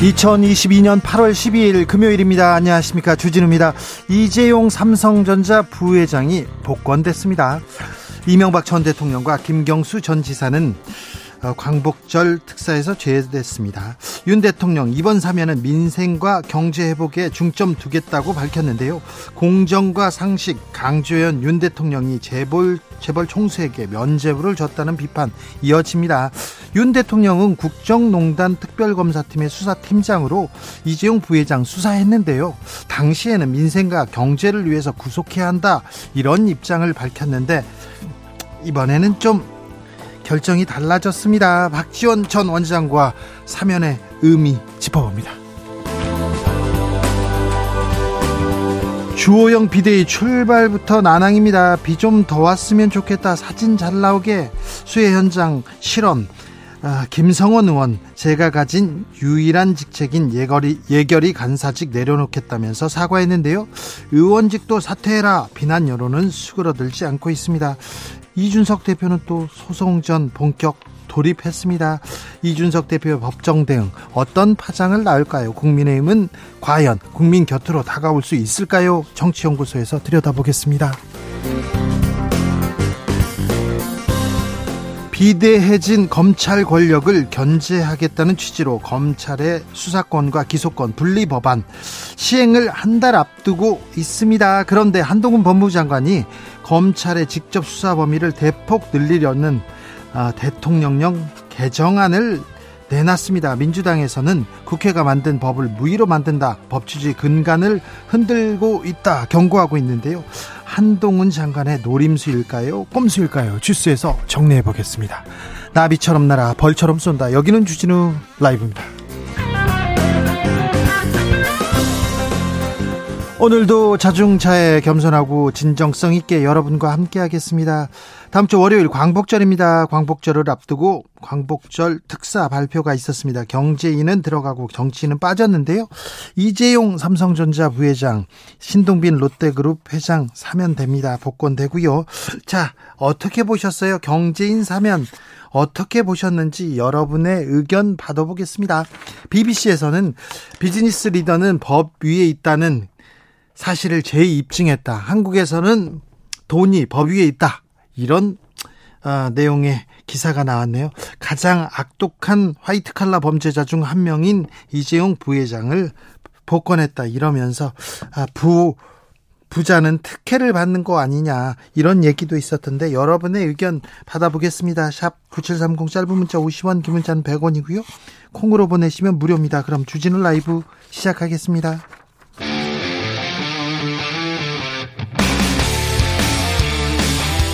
2022년 8월 12일 금요일입니다. 안녕하십니까. 주진우입니다. 이재용 삼성전자 부회장이 복권됐습니다. 이명박 전 대통령과 김경수 전 지사는 어, 광복절 특사에서 제외됐습니다. 윤 대통령 이번 사면은 민생과 경제 회복에 중점 두겠다고 밝혔는데요. 공정과 상식 강조연 윤 대통령이 재벌 재벌 총수에게 면죄부를 줬다는 비판 이어집니다. 윤 대통령은 국정농단 특별검사팀의 수사팀장으로 이재용 부회장 수사했는데요. 당시에는 민생과 경제를 위해서 구속해야 한다 이런 입장을 밝혔는데 이번에는 좀 결정이 달라졌습니다. 박지원 전 원장과 사면의 의미 짚어봅니다. 주호영 비대위 출발부터 난항입니다. 비 좀 더 왔으면 좋겠다. 사진 잘 나오게 수해 현장 실험. 아, 김성원 의원 제가 가진 유일한 직책인 예결위, 예결위 간사직 내려놓겠다면서 사과했는데요. 의원직도 사퇴해라 비난 여론은 수그러들지 않고 있습니다. 이준석 대표는 또 소송전 본격 돌입했습니다. 이준석 대표의 법정 대응 어떤 파장을 낳을까요? 국민의힘은 과연 국민 곁으로 다가올 수 있을까요? 정치연구소에서 들여다보겠습니다. 비대해진 검찰 권력을 견제하겠다는 취지로 검찰의 수사권과 기소권 분리 법안 시행을 한 달 앞두고 있습니다. 그런데 한동훈 법무부 장관이 검찰의 직접 수사 범위를 대폭 늘리려는 아, 대통령령 개정안을 내놨습니다. 민주당에서는 국회가 만든 법을 무의로 만든다. 법치주의 근간을 흔들고 있다. 경고하고 있는데요. 한동훈 장관의 노림수일까요? 꼼수일까요? 주스에서 정리해 보겠습니다. 나비처럼 날아 벌처럼 쏜다. 여기는 주진우 라이브입니다. 오늘도 자중차에 겸손하고 진정성 있게 여러분과 함께 하겠습니다. 다음 주 월요일 광복절입니다. 광복절을 앞두고 광복절 특사 발표가 있었습니다. 경제인은 들어가고 정치인은 빠졌는데요. 이재용 삼성전자 부회장, 신동빈 롯데그룹 회장 사면됩니다. 복권되고요. 자, 어떻게 보셨어요? 경제인 사면 어떻게 보셨는지 여러분의 의견 받아보겠습니다. BBC에서는 비즈니스 리더는 법 위에 있다는 사실을 재입증했다. 한국에서는 돈이 법 위에 있다. 이런 아, 내용의 기사가 나왔네요. 가장 악독한 화이트 칼라 범죄자 중 한 명인 이재용 부회장을 복권했다 이러면서 아, 부 부자는 특혜를 받는 거 아니냐 이런 얘기도 있었던데 여러분의 의견 받아보겠습니다. 샵 9730 짧은 문자 50원 긴 문자는 100원이고요. 콩으로 보내시면 무료입니다. 그럼 주진우 라이브 시작하겠습니다.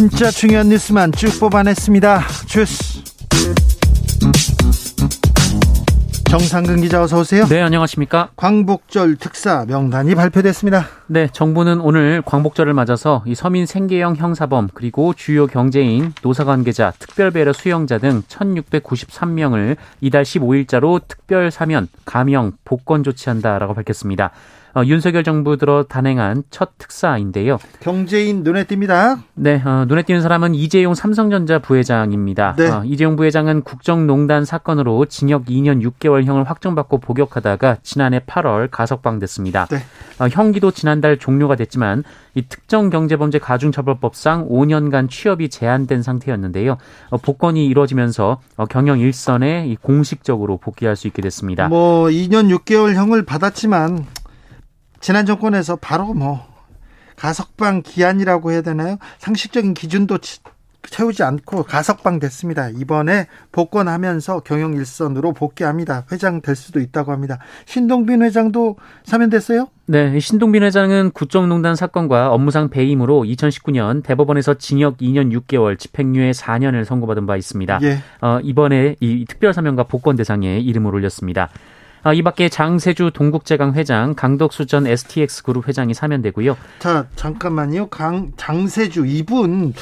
진짜 중요한 뉴스만 쭉 뽑아냈습니다. 주스. 정상근 기자 어서 오세요. 네, 안녕하십니까? 광복절 특사 명단이 발표됐습니다. 네, 정부는 오늘 광복절을 맞아서 이 서민 생계형 형사범 그리고 주요 경제인, 노사 관계자, 특별 배려 수용자 등 1693명을 이달 15일자로 특별 사면, 감형, 복권 조치한다라고 밝혔습니다. 어, 윤석열 정부 들어 단행한 첫 특사인데요. 경제인 눈에 띕니다. 네, 어, 눈에 띄는 사람은 이재용 삼성전자 부회장입니다. 네. 어, 이재용 부회장은 국정농단 사건으로 징역 2년 6개월형을 확정받고 복역하다가 지난해 8월 가석방됐습니다. 네. 어, 형기도 지난달 종료가 됐지만 이 특정 경제범죄 가중처벌법상 5년간 취업이 제한된 상태였는데요. 어, 복권이 이루어지면서 어, 경영 일선에 이 공식적으로 복귀할 수 있게 됐습니다. 뭐 2년 6개월형을 받았지만 지난 정권에서 바로 뭐 가석방 기한이라고 해야 되나요? 상식적인 기준도 치- 채우지 않고 가석방 됐습니다. 이번에 복권하면서 경영 일선으로 복귀합니다. 회장 될 수도 있다고 합니다. 신동빈 회장도 사면됐어요? 네, 이 신동빈 회장은 국정농단 사건과 업무상 배임으로 2019년 대법원에서 징역 2년 6개월, 집행유예 4년을 선고받은 바 있습니다. 예. 어, 이번에 이 특별 사면과 복권 대상에 이름을 올렸습니다. 아, 이 밖에 장세주 동국제강 회장, 강덕수 전 STX 그룹 회장이 사면되고요. 자, 잠깐만요. 강, 장세주, 이분,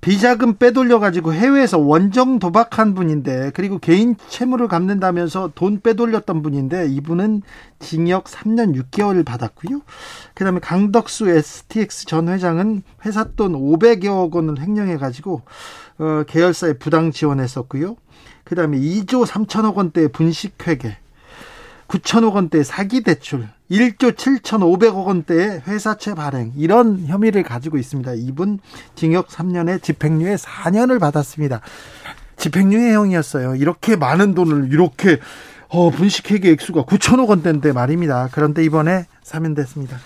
비자금 빼돌려 가지고 해외에서 원정 도박한 분인데, 그리고 개인 채무를 갚는다면서 돈 빼돌렸던 분인데, 이분은 징역 3년 6개월을 받았고요. 그 다음에 강덕수 STX 전 회장은 회사 돈 500여억 원을 횡령해 가지고, 어, 계열사에 부당 지원했었고요. 그 다음에 2조 3천억 원대의 분식회계, 9천억 원대 사기 대출, 1조 7,500억 원대의 회사채 발행 이런 혐의를 가지고 있습니다. 이분 징역 3년에 집행유예 4년을 받았습니다. 집행유예형이었어요. 이렇게 많은 돈을 이렇게 어, 분식회계 액수가 9천억 원대인데 말입니다. 그런데 이번에 사면됐습니다.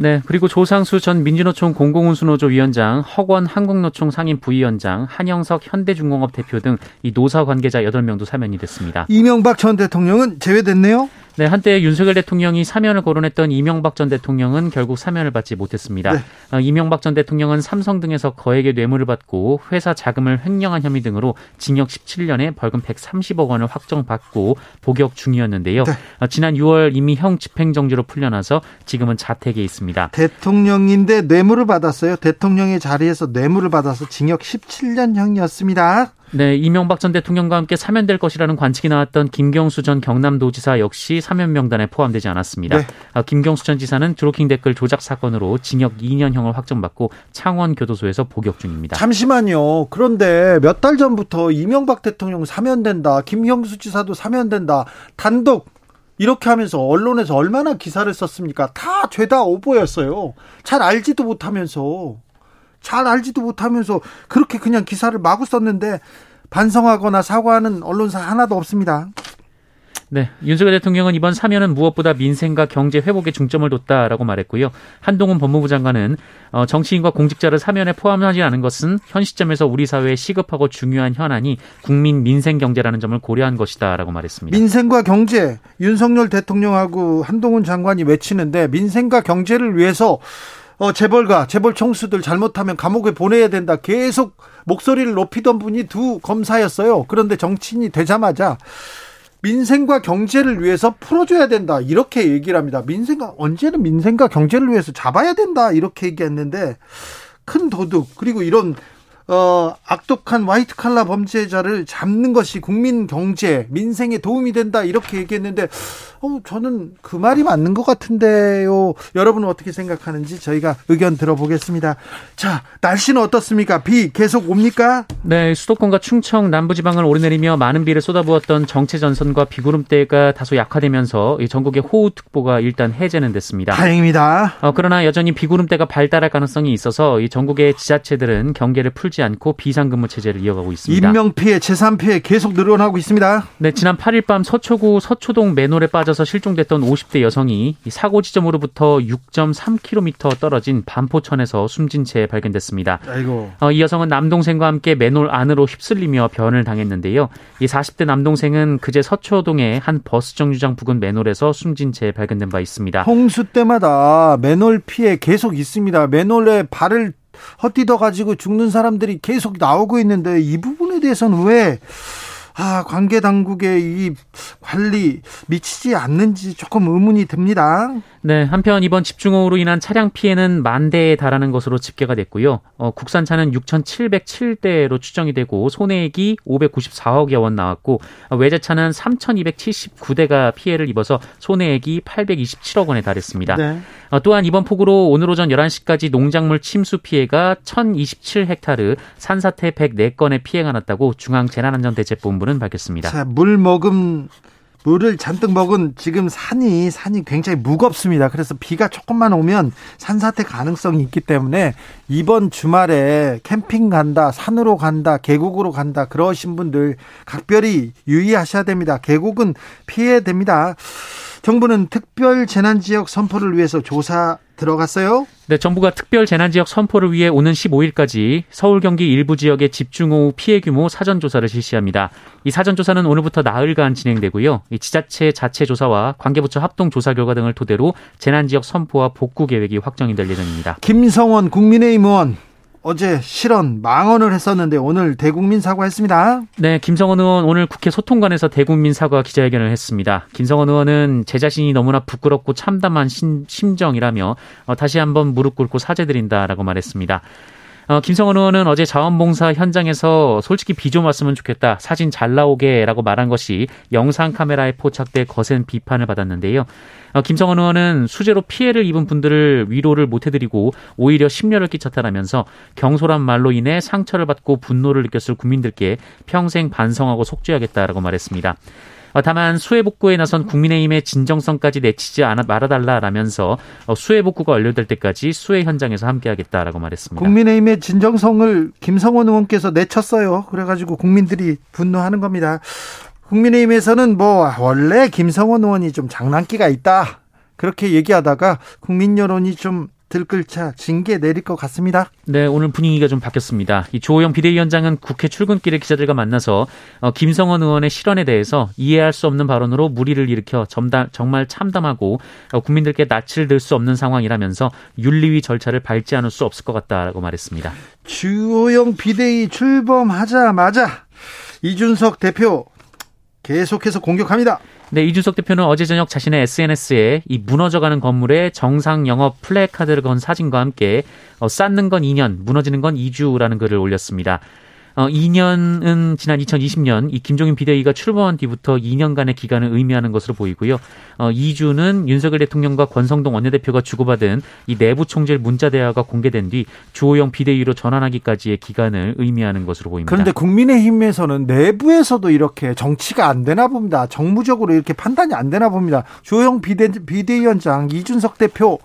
네, 그리고 조상수 전 민주노총 공공운수노조 위원장, 허권 한국노총 상임 부위원장, 한영석 현대중공업 대표 등 이 노사 관계자 8명도 사면이 됐습니다. 이명박 전 대통령은 제외됐네요. 네, 한때 윤석열 대통령이 사면을 거론했던 이명박 전 대통령은 결국 사면을 받지 못했습니다. 네. 어, 이명박 전 대통령은 삼성 등에서 거액의 뇌물을 받고 회사 자금을 횡령한 혐의 등으로 징역 17년에 벌금 130억 원을 확정받고 복역 중이었는데요. 네. 어, 지난 6월 이미 형 집행정지로 풀려나서 지금은 자택에 있습니다. 대통령인데 뇌물을 받았어요. 대통령의 자리에서 뇌물을 받아서 징역 17년형이었습니다. 네, 이명박 전 대통령과 함께 사면될 것이라는 관측이 나왔던 김경수 전 경남도지사 역시 사면 명단에 포함되지 않았습니다. 네. 아, 김경수 전 지사는 드로킹 댓글 조작 사건으로 징역 2년형을 확정받고 창원 교도소에서 복역 중입니다. 잠시만요. 그런데 몇 달 전부터 이명박 대통령 사면된다. 김형수 지사도 사면된다. 단독 이렇게 하면서 언론에서 얼마나 기사를 썼습니까? 다 죄다 오보였어요. 잘 알지도 못하면서 잘 알지도 못하면서 그렇게 그냥 기사를 마구 썼는데 반성하거나 사과하는 언론사 하나도 없습니다. 네, 윤석열 대통령은 이번 사면은 무엇보다 민생과 경제 회복에 중점을 뒀다라고 말했고요. 한동훈 법무부 장관은 어, 정치인과 공직자를 사면에 포함하지 않은 것은 현 시점에서 우리 사회에 시급하고 중요한 현안이 국민 민생 경제라는 점을 고려한 것이다라고 말했습니다. 민생과 경제 윤석열 대통령하고 한동훈 장관이 외치는데 민생과 경제를 위해서 어, 재벌가 재벌 총수들 잘못하면 감옥에 보내야 된다. 계속 목소리를 높이던 분이 두 검사였어요. 그런데 정치인이 되자마자 민생과 경제를 위해서 풀어줘야 된다. 이렇게 얘기를 합니다. 민생과 언제는 민생과 경제를 위해서 잡아야 된다. 이렇게 얘기했는데 큰 도둑 그리고 이런 어, 악독한 화이트 칼라 범죄자를 잡는 것이 국민 경제, 민생에 도움이 된다, 이렇게 얘기했는데, 어, 저는 그 말이 맞는 것 같은데요. 여러분은 어떻게 생각하는지 저희가 의견 들어보겠습니다. 자, 날씨는 어떻습니까? 비 계속 옵니까? 네, 수도권과 충청 남부지방을 오르내리며 많은 비를 쏟아부었던 정체 전선과 비구름대가 다소 약화되면서 이 전국의 호우특보가 일단 해제는 됐습니다. 다행입니다. 어, 그러나 여전히 비구름대가 발달할 가능성이 있어서 이 전국의 지자체들은 경계를 풀지 않고 비상근무 체제를 이어가고 있습니다. 인명 피해, 재산 피해 계속 늘어나고 있습니다. 네, 지난 8일 밤 서초구 서초동 맨홀에 빠져 서 실종됐던 50대 여성이 이 사고 지점으로부터 6.3km 떨어진 반포천에서 숨진 채 발견됐습니다. 아이고. 어, 이 여성은 남동생과 함께 맨홀 안으로 휩쓸리며 변을 당했는데요. 이 40대 남동생은 그제 서초동의 한 버스 정류장 부근 맨홀에서 숨진 채 발견된 바 있습니다. 홍수 때마다 맨홀 피해 계속 있습니다. 맨홀에 발을 헛디뎌 가지고 죽는 사람들이 계속 나오고 있는데 이 부분에 대해서는 왜 아, 관계 당국의 이 관리 미치지 않는지 조금 의문이 듭니다. 네, 한편 이번 집중호우로 인한 차량 피해는 만 대에 달하는 것으로 집계가 됐고요. 어, 국산차는 6,707대로 추정이 되고 손해액이 594억여 원 나왔고 어, 외제차는 3,279대가 피해를 입어서 손해액이 827억 원에 달했습니다. 네. 어, 또한 이번 폭우로 오늘 오전 11시까지 농작물 침수 피해가 1,027헥타르, 산사태 104건의 피해가 났다고 중앙재난안전대책본부는 밝혔습니다. 자, 물 머금 물을 잔뜩 먹은 지금 산이 산이 굉장히 무겁습니다. 그래서 비가 조금만 오면 산사태 가능성이 있기 때문에 이번 주말에 캠핑 간다, 산으로 간다, 계곡으로 간다 그러신 분들 각별히 유의하셔야 됩니다. 계곡은 피해야 됩니다. 정부는 특별 재난 지역 선포를 위해서 조사 들어갔어요? 네, 정부가 특별 재난 지역 선포를 위해 오는 15일까지 서울 경기 일부 지역의 집중호우 피해 규모 사전 조사를 실시합니다. 이 사전 조사는 오늘부터 나흘간 진행되고요. 이 지자체 자체 조사와 관계부처 합동 조사 결과 등을 토대로 재난 지역 선포와 복구 계획이 확정이 될 예정입니다. 김성원 국민의힘 의원 어제 실언 망언을 했었는데 오늘 대국민 사과했습니다. 네, 김성원 의원 오늘 국회 소통관에서 대국민 사과 기자회견을 했습니다. 김성원 의원은 제 자신이 너무나 부끄럽고 참담한 심, 심정이라며 어, 다시 한번 무릎 꿇고 사죄드린다라고 말했습니다. 어, 김성원 의원은 어제 자원봉사 현장에서 솔직히 비 좀 왔으면 좋겠다. 사진 잘 나오게라고 말한 것이 영상 카메라에 포착돼 거센 비판을 받았는데요. 어, 김성원 의원은 수재로 피해를 입은 분들을 위로를 못 해드리고 오히려 심려를 끼쳤다라면서 경솔한 말로 인해 상처를 받고 분노를 느꼈을 국민들께 평생 반성하고 속죄하겠다라고 말했습니다. 어, 다만 수해 복구에 나선 국민의힘의 진정성까지 내치지 않아 말아달라라면서 어, 수해 복구가 완료될 때까지 수해 현장에서 함께하겠다라고 말했습니다. 국민의힘의 진정성을 김성원 의원께서 내쳤어요. 그래가지고 국민들이 분노하는 겁니다. 국민의힘에서는 뭐 원래 김성원 의원이 좀 장난기가 있다 그렇게 얘기하다가 국민 여론이 좀 들끓자 징계 내릴 것 같습니다. 네, 오늘 분위기가 좀 바뀌었습니다. 이 조호영 비대위원장은 국회 출근길에 기자들과 만나서 어, 김성원 의원의 실언에 대해서 이해할 수 없는 발언으로 무리를 일으켜 점다, 정말 참담하고 어, 국민들께 낯을 들 수 없는 상황이라면서 윤리위 절차를 밟지 않을 수 없을 것 같다라고 말했습니다. 주호영 비대위 출범하자마자 이준석 대표 계속해서 공격합니다. 네, 이준석 대표는 어제 저녁 자신의 SNS에 이 무너져가는 건물에 정상 영업 플래카드를 건 사진과 함께 어, 쌓는 건 2년, 무너지는 건 2주라는 글을 올렸습니다. 어, 2년은 지난 2020년 이 김종인 비대위가 출범한 뒤부터 2년간의 기간을 의미하는 것으로 보이고요. 어, 2주는 윤석열 대통령과 권성동 원내대표가 주고받은 이 내부 총질 문자 대화가 공개된 뒤 주호영 비대위로 전환하기까지의 기간을 의미하는 것으로 보입니다. 그런데 국민의힘에서는 내부에서도 이렇게 정치가 안 되나 봅니다. 정무적으로 이렇게 판단이 안 되나 봅니다. 주호영 비대, 비대위원장 이준석 대표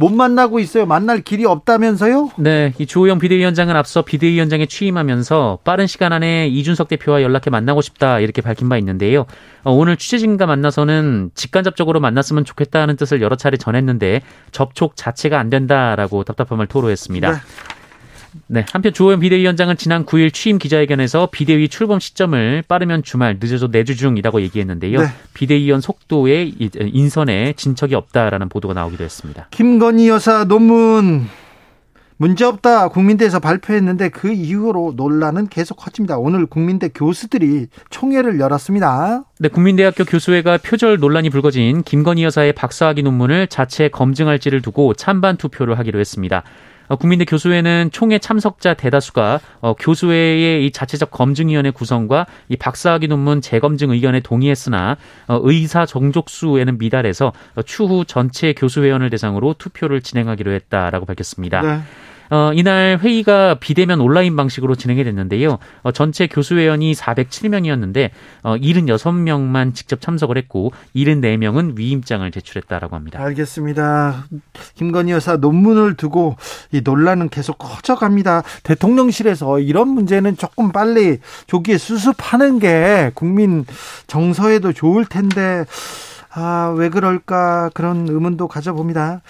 못 만나고 있어요. 만날 길이 없다면서요? 네, 이 주호영 비대위원장은 앞서 비대위원장에 취임하면서 빠른 시간 안에 이준석 대표와 연락해 만나고 싶다 이렇게 밝힌 바 있는데요. 어, 오늘 취재진과 만나서는 직간접적으로 만났으면 좋겠다는 뜻을 여러 차례 전했는데 접촉 자체가 안 된다라고 답답함을 토로했습니다. 네. 네, 한편 주호영 비대위원장은 지난 9일 취임 기자회견에서 비대위 출범 시점을 빠르면 주말, 늦어도 내주 중이라고 얘기했는데요. 네. 비대위원 속도에 인선에 진척이 없다라는 보도가 나오기도 했습니다. 김건희 여사 논문 문제없다 국민대에서 발표했는데 그 이후로 논란은 계속 커집니다. 오늘 국민대 교수들이 총회를 열었습니다. 네, 국민대학교 교수회가 표절 논란이 불거진 김건희 여사의 박사학위 논문을 자체 검증할지를 두고 찬반 투표를 하기로 했습니다. 어, 국민대 교수회는 총회 참석자 대다수가 어, 교수회의 이 자체적 검증위원회 구성과 이 박사학위 논문 재검증 의견에 동의했으나 어, 의사 정족수에는 미달해서 추후 전체 교수회원을 대상으로 투표를 진행하기로 했다라고 밝혔습니다. 네. 어, 이날 회의가 비대면 온라인 방식으로 진행이 됐는데요. 어, 전체 교수회원이 407명이었는데 어, 76명만 직접 참석을 했고 74명은 위임장을 제출했다라고 합니다. 알겠습니다. 김건희 여사 논문을 두고 이 논란은 계속 커져갑니다. 대통령실에서 이런 문제는 조금 빨리 조기에 수습하는 게 국민 정서에도 좋을 텐데 아, 왜 그럴까 그런 의문도 가져봅니다.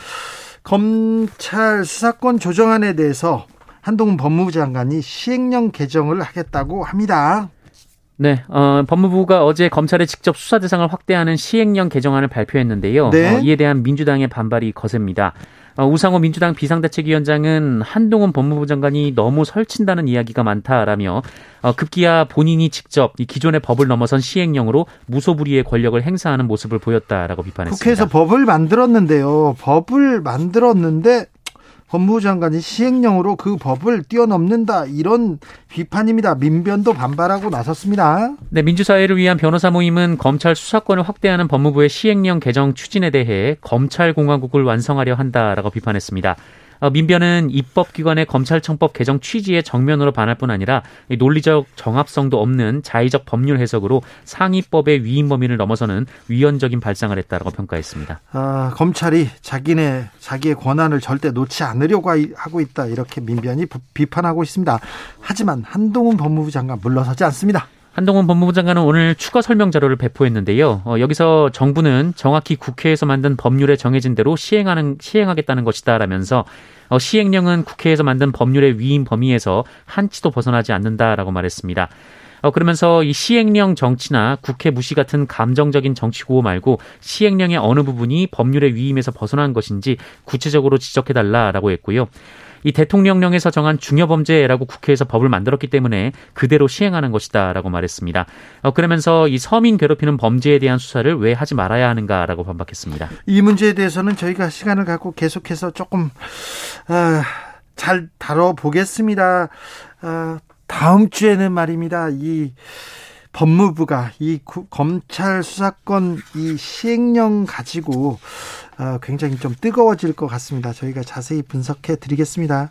검찰 수사권 조정안에 대해서 한동훈 법무부 장관이 시행령 개정을 하겠다고 합니다. 네, 어, 법무부가 어제 검찰의 직접 수사 대상을 확대하는 시행령 개정안을 발표했는데요. 네. 어, 이에 대한 민주당의 반발이 거셉니다. 어, 우상호 민주당 비상대책위원장은 한동훈 법무부 장관이 너무 설친다는 이야기가 많다라며 어, 급기야 본인이 직접 기존의 법을 넘어선 시행령으로 무소불위의 권력을 행사하는 모습을 보였다라고 비판했습니다. 국회에서 법을 만들었는데요. 법을 만들었는데 법무부 장관이 시행령으로 그 법을 뛰어넘는다 이런 비판입니다. 민변도 반발하고 나섰습니다. 네, 민주사회를 위한 변호사 모임은 검찰 수사권을 확대하는 법무부의 시행령 개정 추진에 대해 검찰 공화국을 완성하려 한다라고 비판했습니다. 어, 민변은 입법기관의 검찰청법 개정 취지에 정면으로 반할 뿐 아니라 논리적 정합성도 없는 자의적 법률 해석으로 상위법의 위임 범위를 넘어서는 위헌적인 발상을 했다라고 평가했습니다. 아, 검찰이 자기네 자기의 권한을 절대 놓지 않으려고 하고 있다 이렇게 민변이 비판하고 있습니다. 하지만 한동훈 법무부 장관 물러서지 않습니다. 한동훈 법무부 장관은 오늘 추가 설명 자료를 배포했는데요. 어, 여기서 정부는 정확히 국회에서 만든 법률에 정해진 대로 시행하는 시행하겠다는 것이다라면서 어, 시행령은 국회에서 만든 법률의 위임 범위에서 한치도 벗어나지 않는다라고 말했습니다. 어, 그러면서 이 시행령 정치나 국회 무시 같은 감정적인 정치 구호 말고 시행령의 어느 부분이 법률의 위임에서 벗어난 것인지 구체적으로 지적해달라라고 했고요. 이 대통령령에서 정한 중요 범죄라고 국회에서 법을 만들었기 때문에 그대로 시행하는 것이다라고 말했습니다. 어, 그러면서 이 서민 괴롭히는 범죄에 대한 수사를 왜 하지 말아야 하는가라고 반박했습니다. 이 문제에 대해서는 저희가 시간을 갖고 계속해서 조금 어, 잘 다뤄보겠습니다. 어, 다음 주에는 말입니다. 이 법무부가 이 구, 검찰 수사권 이 시행령 가지고 어, 굉장히 좀 뜨거워질 것 같습니다. 저희가 자세히 분석해 드리겠습니다.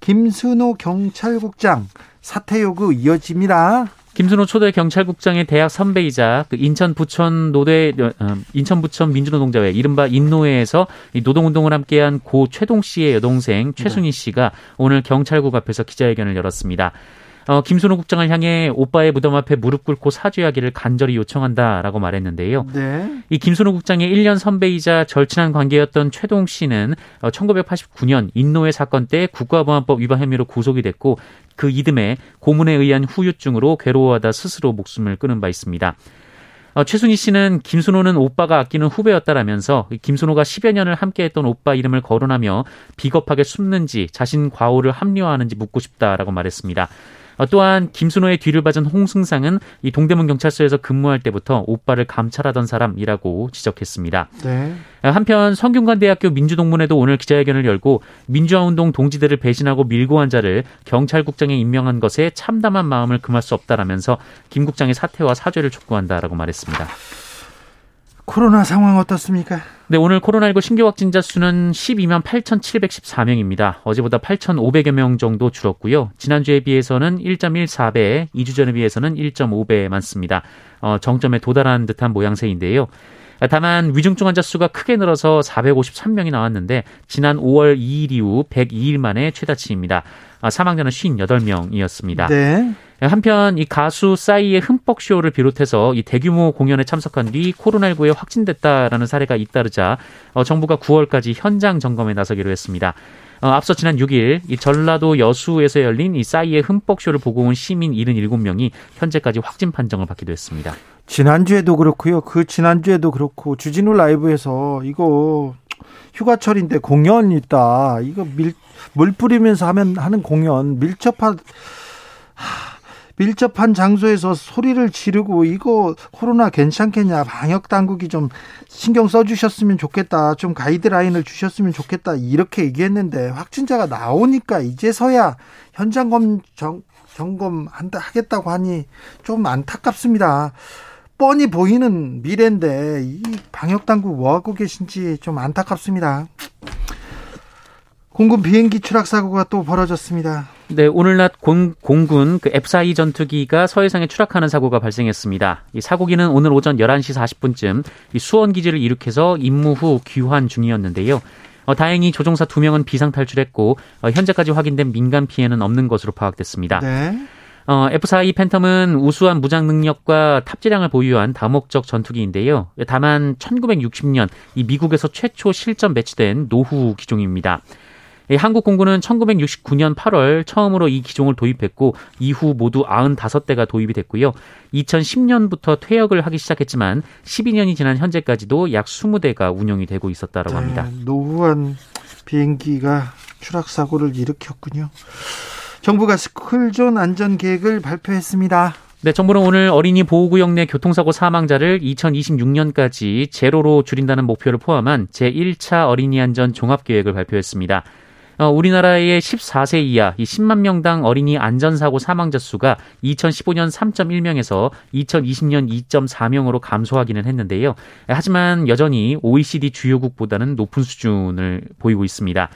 김순호 경찰국장 사퇴 요구 이어집니다. 김순호 초대 경찰국장의 대학 선배이자 그 인천 부천 노대 어, 인천 부천 민주노동자회 이른바 인노회에서 노동운동을 함께한 고 최동 씨의 여동생 최순희 씨가 오늘 경찰국 앞에서 기자회견을 열었습니다. 어, 김순호 국장을 향해 오빠의 무덤 앞에 무릎 꿇고 사죄하기를 간절히 요청한다라고 말했는데요. 네. 이 김순호 국장의 1년 선배이자 절친한 관계였던 최동 씨는 어, 1989년 인노회 사건 때 국가보안법 위반 혐의로 구속이 됐고 그 이듬해 고문에 의한 후유증으로 괴로워하다 스스로 목숨을 끊은 바 있습니다. 어, 최순희 씨는 김순호는 오빠가 아끼는 후배였다라면서 김순호가 10여 년을 함께했던 오빠 이름을 거론하며 비겁하게 숨는지 자신 과오를 합리화하는지 묻고 싶다라고 말했습니다. 어, 또한 김순호의 뒤를 받은 홍승상은 이 동대문 경찰서에서 근무할 때부터 오빠를 감찰하던 사람이라고 지적했습니다. 네. 어, 한편 성균관대학교 민주동문회도 오늘 기자회견을 열고 민주화운동 동지들을 배신하고 밀고 한 자를 경찰국장에 임명한 것에 참담한 마음을 금할 수 없다라면서 김 국장의 사퇴와 사죄를 촉구한다라고 말했습니다. 코로나 상황 어떻습니까? 네, 오늘 코로나19 신규 확진자 수는 12만 8,714명입니다. 어제보다 8,500여 명 정도 줄었고요. 지난주에 비해서는 1.14배, 2주 전에 비해서는 1.5배 많습니다. 어, 정점에 도달한 듯한 모양새인데요. 다만 위중증 환자 수가 크게 늘어서 453명이 나왔는데 지난 5월 2일 이후 102일 만에 최다치입니다. 아, 사망자는 58명이었습니다. 네. 한편 이 가수 싸이의 흠뻑 쇼를 비롯해서 이 대규모 공연에 참석한 뒤 코로나19에 확진됐다라는 사례가 잇따르자 어, 정부가 9월까지 현장 점검에 나서기로 했습니다. 어, 앞서 지난 6일 이 전라도 여수에서 열린 이 싸이의 흠뻑 쇼를 보고 온 시민 77명이 현재까지 확진 판정을 받기도 했습니다. 지난주에도 그렇고요. 그 지난주에도 그렇고 주진우 라이브에서 이거 휴가철인데 공연 있다. 이거 밀, 물 뿌리면서 하면 하는 공연 밀접한 하, 밀접한 장소에서 소리를 지르고 이거 코로나 괜찮겠냐 방역 당국이 좀 신경 써주셨으면 좋겠다 좀 가이드라인을 주셨으면 좋겠다 이렇게 얘기했는데 확진자가 나오니까 이제서야 현장 검정 점검한다 하겠다고 하니 좀 안타깝습니다. 뻔히 보이는 미래인데 이 방역 당국 뭐 하고 계신지 좀 안타깝습니다. 공군 비행기 추락 사고가 또 벌어졌습니다. 네, 오늘 낮 공, 공군 그 F-4E 전투기가 서해상에 추락하는 사고가 발생했습니다. 이 사고기는 오늘 오전 11시 40분쯤 이 수원 기지를 이륙해서 임무 후 귀환 중이었는데요. 어, 다행히 조종사 2명은 비상 탈출했고 어, 현재까지 확인된 민간 피해는 없는 것으로 파악됐습니다. 네. 어, F-4E 팬텀은 우수한 무장 능력과 탑재량을 보유한 다목적 전투기인데요. 다만 1960년 이 미국에서 최초 실전 배치된 노후 기종입니다. 한국 공군은 1969년 8월 처음으로 이 기종을 도입했고 이후 모두 95대가 도입이 됐고요. 2010년부터 퇴역을 하기 시작했지만 12년이 지난 현재까지도 약 20대가 운영이 되고 있었다고 네, 합니다. 노후한 비행기가 추락 사고를 일으켰군요. 정부가 스쿨존 안전 계획을 발표했습니다. 네, 정부는 오늘 어린이 보호구역 내 교통사고 사망자를 2026년까지 제로로 줄인다는 목표를 포함한 제1차 어린이 안전 종합 계획을 발표했습니다. 어, 우리나라의 14세 이하 이 10만 명당 어린이 안전사고 사망자 수가 2015년 3.1명에서 2020년 2.4명으로 감소하기는 했는데요. 하지만 여전히 OECD 주요국보다는 높은 수준을 보이고 있습니다.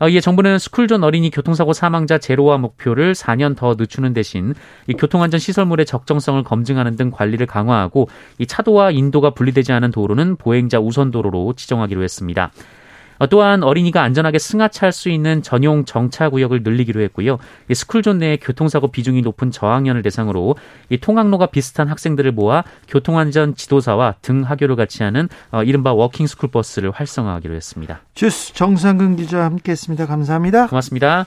어, 이에 정부는 스쿨존 어린이 교통사고 사망자 제로화 목표를 4년 더 늦추는 대신 이 교통안전 시설물의 적정성을 검증하는 등 관리를 강화하고 이 차도와 인도가 분리되지 않은 도로는 보행자 우선 도로로 지정하기로 했습니다. 어, 또한 어린이가 안전하게 승하차할 수 있는 전용 정차 구역을 늘리기로 했고요. 스쿨존 내 교통사고 비중이 높은 저학년을 대상으로 통학로가 비슷한 학생들을 모아 교통안전 지도사와 등 하교를 같이 하는 어, 이른바 walking school bus를 활성화하기로 했습니다. 주스 정상근 기자 함께했습니다. 감사합니다. 고맙습니다.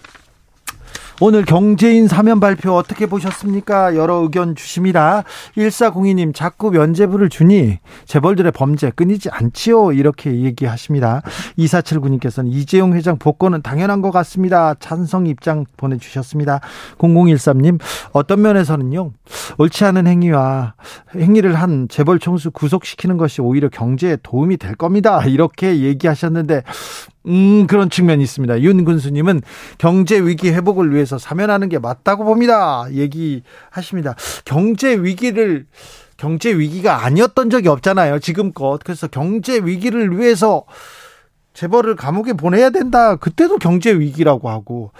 오늘 경제인 사면 발표 어떻게 보셨습니까? 여러 의견 주십니다. 1402님, 자꾸 면제부를 주니 재벌들의 범죄 끊이지 않지요. 이렇게 얘기하십니다. 2479님께서는 이재용 회장 복권은 당연한 것 같습니다. 찬성 입장 보내주셨습니다. 0013님, 어떤 면에서는요, 옳지 않은 행위와 행위를 한 재벌 총수 구속시키는 것이 오히려 경제에 도움이 될 겁니다. 이렇게 얘기하셨는데, 음, 그런 측면이 있습니다. 윤근수님은 경제 위기 회복을 위해서 사면하는 게 맞다고 봅니다. 얘기하십니다. 경제 위기를, 경제 위기가 아니었던 적이 없잖아요. 지금껏. 그래서 경제 위기를 위해서 재벌을 감옥에 보내야 된다. 그때도 경제 위기라고 하고,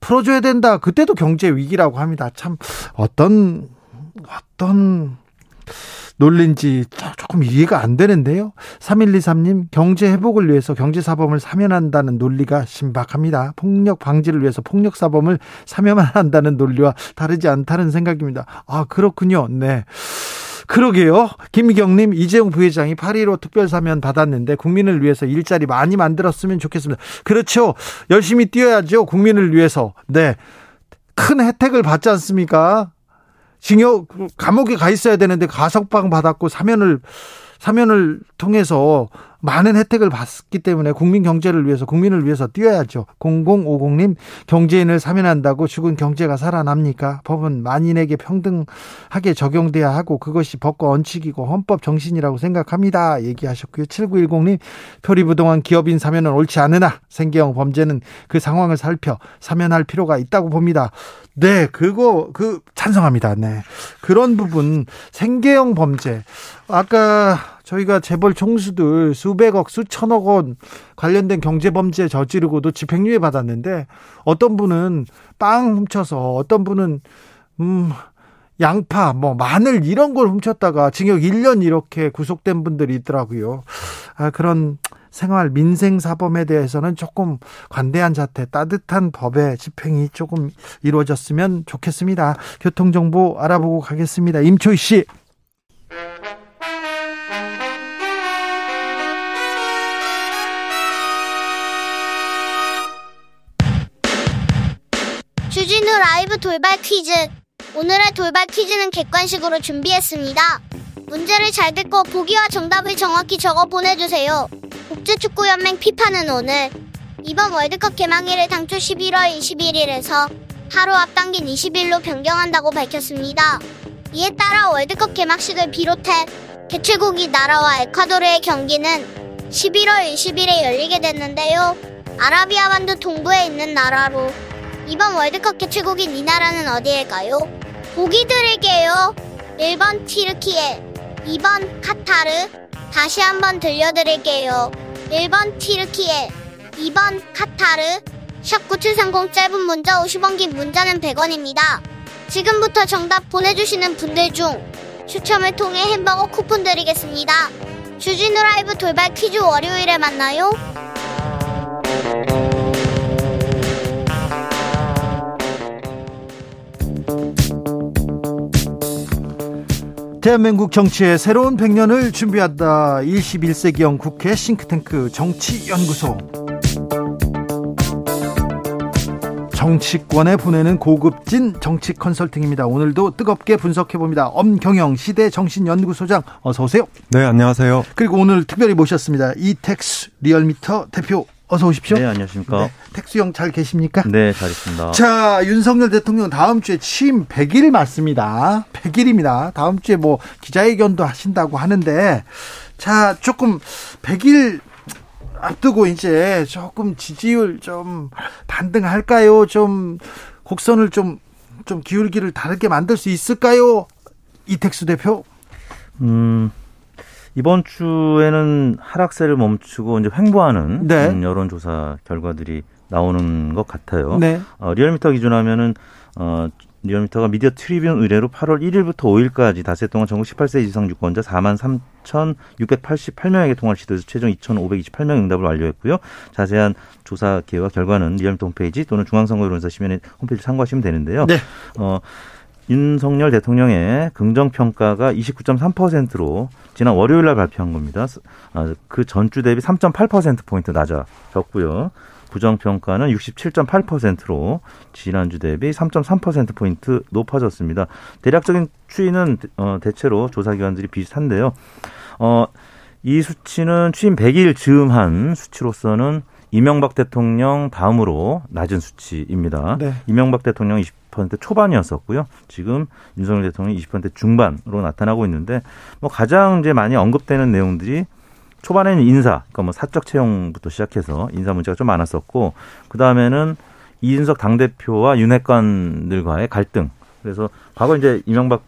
풀어줘야 된다. 그때도 경제 위기라고 합니다. 참, 어떤, 어떤, 놀린지 조금 이해가 안 되는데요. 3123님, 경제 회복을 위해서 경제사범을 사면한다는 논리가 신박합니다. 폭력 방지를 위해서 폭력사범을 사면한다는 논리와 다르지 않다는 생각입니다. 아, 그렇군요. 네. 그러게요. 김미경님, 이재용 부회장이 8.15 특별사면 받았는데 국민을 위해서 일자리 많이 만들었으면 좋겠습니다. 그렇죠. 열심히 뛰어야죠. 국민을 위해서. 네. 큰 혜택을 받지 않습니까? 징역 감옥에 가 있어야 되는데 가석방 받았고 사면을 사면을 통해서 많은 혜택을 받기 때문에 국민 경제를 위해서 국민을 위해서 뛰어야죠. 0050님 경제인을 사면한다고 죽은 경제가 살아납니까? 법은 만인에게 평등하게 적용돼야 하고 그것이 법과 원칙이고 헌법 정신이라고 생각합니다. 얘기하셨고요. 7910님 표리부동한 기업인 사면은 옳지 않으나 생계형 범죄는 그 상황을 살펴 사면할 필요가 있다고 봅니다. 네, 그거 그 찬성합니다. 네. 그런 부분 생계형 범죄 아까 저희가 재벌 총수들 수백억 수천억 원 관련된 경제 범죄 저지르고도 집행유예 받았는데 어떤 분은 빵 훔쳐서 어떤 분은 음 양파, 뭐 마늘 이런 걸 훔쳤다가 징역 1년 이렇게 구속된 분들이 있더라고요. 아, 그런 생활 민생 사범에 대해서는 조금 관대한 자태, 따뜻한 법의 집행이 조금 이루어졌으면 좋겠습니다. 교통 정보 알아보고 가겠습니다. 임초희 씨. 주진우 라이브 돌발 퀴즈. 오늘의 돌발 퀴즈는 객관식으로 준비했습니다. 문제를 잘 듣고 보기와 정답을 정확히 적어 보내주세요. 국제축구연맹 피파는 오늘 이번 월드컵 개막일을 당초 11월 21일에서 하루 앞당긴 20일로 변경한다고 밝혔습니다. 이에 따라 월드컵 개막식을 비롯해 개최국이 나라와 에콰도르의 경기는 11월 20일에 열리게 됐는데요. 아라비아 반도 동부에 있는 나라로 이번 월드컵 개최국인 이 나라는 어디일까요? 보기 드릴게요. 1번 티르키에, 2번 카타르, 다시 한번 들려드릴게요. 1번 티르키에, 2번 카타르, 샵9730 짧은 문자 50원 긴 문자는 100원입니다. 지금부터 정답 보내주시는 분들 중 추첨을 통해 햄버거 쿠폰 드리겠습니다. 주진우 라이브 돌발 퀴즈 월요일에 만나요. 대한민국 정치의 새로운 100년을 준비한다. 21세기형 국회 싱크탱크 정치연구소. 정치권에 보내는 고급진 정치 컨설팅입니다. 오늘도 뜨겁게 분석해 봅니다. 엄경영 시대 정신연구소장 어서 오세요. 네, 안녕하세요. 그리고 오늘 특별히 모셨습니다. 이택수 리얼미터 대표 어서 오십시오. 네, 안녕하십니까. 네, 택수형 잘 계십니까? 네, 잘 있습니다. 자, 윤석열 대통령 다음 주에 취임 100일 맞습니다. 100일입니다. 다음 주에 뭐 기자회견도 하신다고 하는데, 자, 조금 100일 앞두고 이제 조금 지지율 좀 반등할까요? 좀 곡선을 좀, 좀 기울기를 다르게 만들 수 있을까요? 이택수 대표? 음, 이번 주에는 하락세를 멈추고 이제 횡보하는 네. 음, 여론조사 결과들이 나오는 것 같아요. 네. 어, 리얼미터 기준하면은 어, 리얼미터가 미디어 트리뷴 의뢰로 8월 1일부터 5일까지 닷새 동안 전국 18세 이상 유권자 4만 3,688명에게 통화를 시도해서 최종 2,528명 응답을 완료했고요. 자세한 조사 계획과 결과는 리얼미터 홈페이지 또는 중앙선거여론조사 시면에 홈페이지 참고하시면 되는데요. 네. 어, 윤석열 대통령의 긍정 평가가 29.3%로 지난 월요일 날 발표한 겁니다. 아, 그 전주 대비 3.8% 포인트 낮아졌고요. 부정 평가는 67.8%로 지난주 대비 3.3% 포인트 높아졌습니다. 대략적인 추이는 어, 대체로 조사 기관들이 비슷한데요. 어, 이 수치는 취임 100일 즈음한 수치로서는 이명박 대통령 다음으로 낮은 수치입니다. 네. 이명박 대통령 20% 초반이었었고요. 지금 윤석열 대통령 20% 중반으로 나타나고 있는데 뭐 가장 이제 많이 언급되는 내용들이 초반에는 인사, 그러니까 뭐 사적 채용부터 시작해서 인사 문제가 좀 많았었고 그 다음에는 이준석 당 대표와 윤핵관들과의 갈등. 그래서 과거 이제 이명박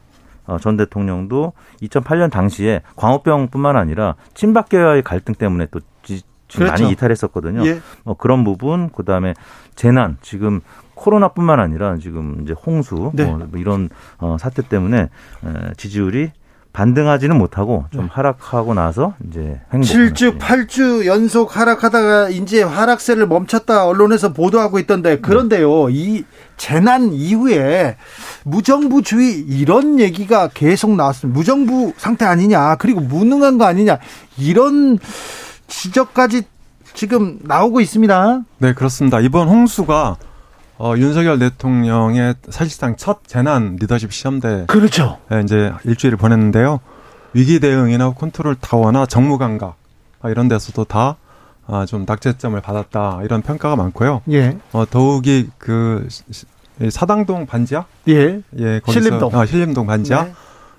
어, 전 대통령도 2008년 당시에 광우병뿐만 아니라 친박계와의 갈등 때문에 또 지금 그렇죠. 많이 이탈했었거든요. 예. 뭐 그런 부분, 그 다음에 재난, 지금 코로나뿐만 아니라 지금 이제 홍수 네. 뭐 이런 어, 사태 때문에 지지율이 반등하지는 못하고 좀 네. 하락하고 나서 이제 횡보. 7주, 8주 연속 하락하다가 이제 하락세를 멈췄다 언론에서 보도하고 있던데 그런데요. 네. 이 재난 이후에 무정부주의 이런 얘기가 계속 나왔습니다. 무정부 상태 아니냐. 그리고 무능한 거 아니냐. 이런 지적까지 지금 나오고 있습니다. 네, 그렇습니다. 이번 홍수가 어, 윤석열 대통령의 사실상 첫 재난 리더십 시험대. 그렇죠. 에 이제 일주일을 보냈는데요. 위기 대응이나 컨트롤 타워나 정무 감각 아, 이런 데서도 다 아, 좀 낙제점을 받았다 이런 평가가 많고요. 예. 어, 더욱이 그 사당동 반지하? 예. 예, 거기서 신림동. 아, 신림동 반지하. 네.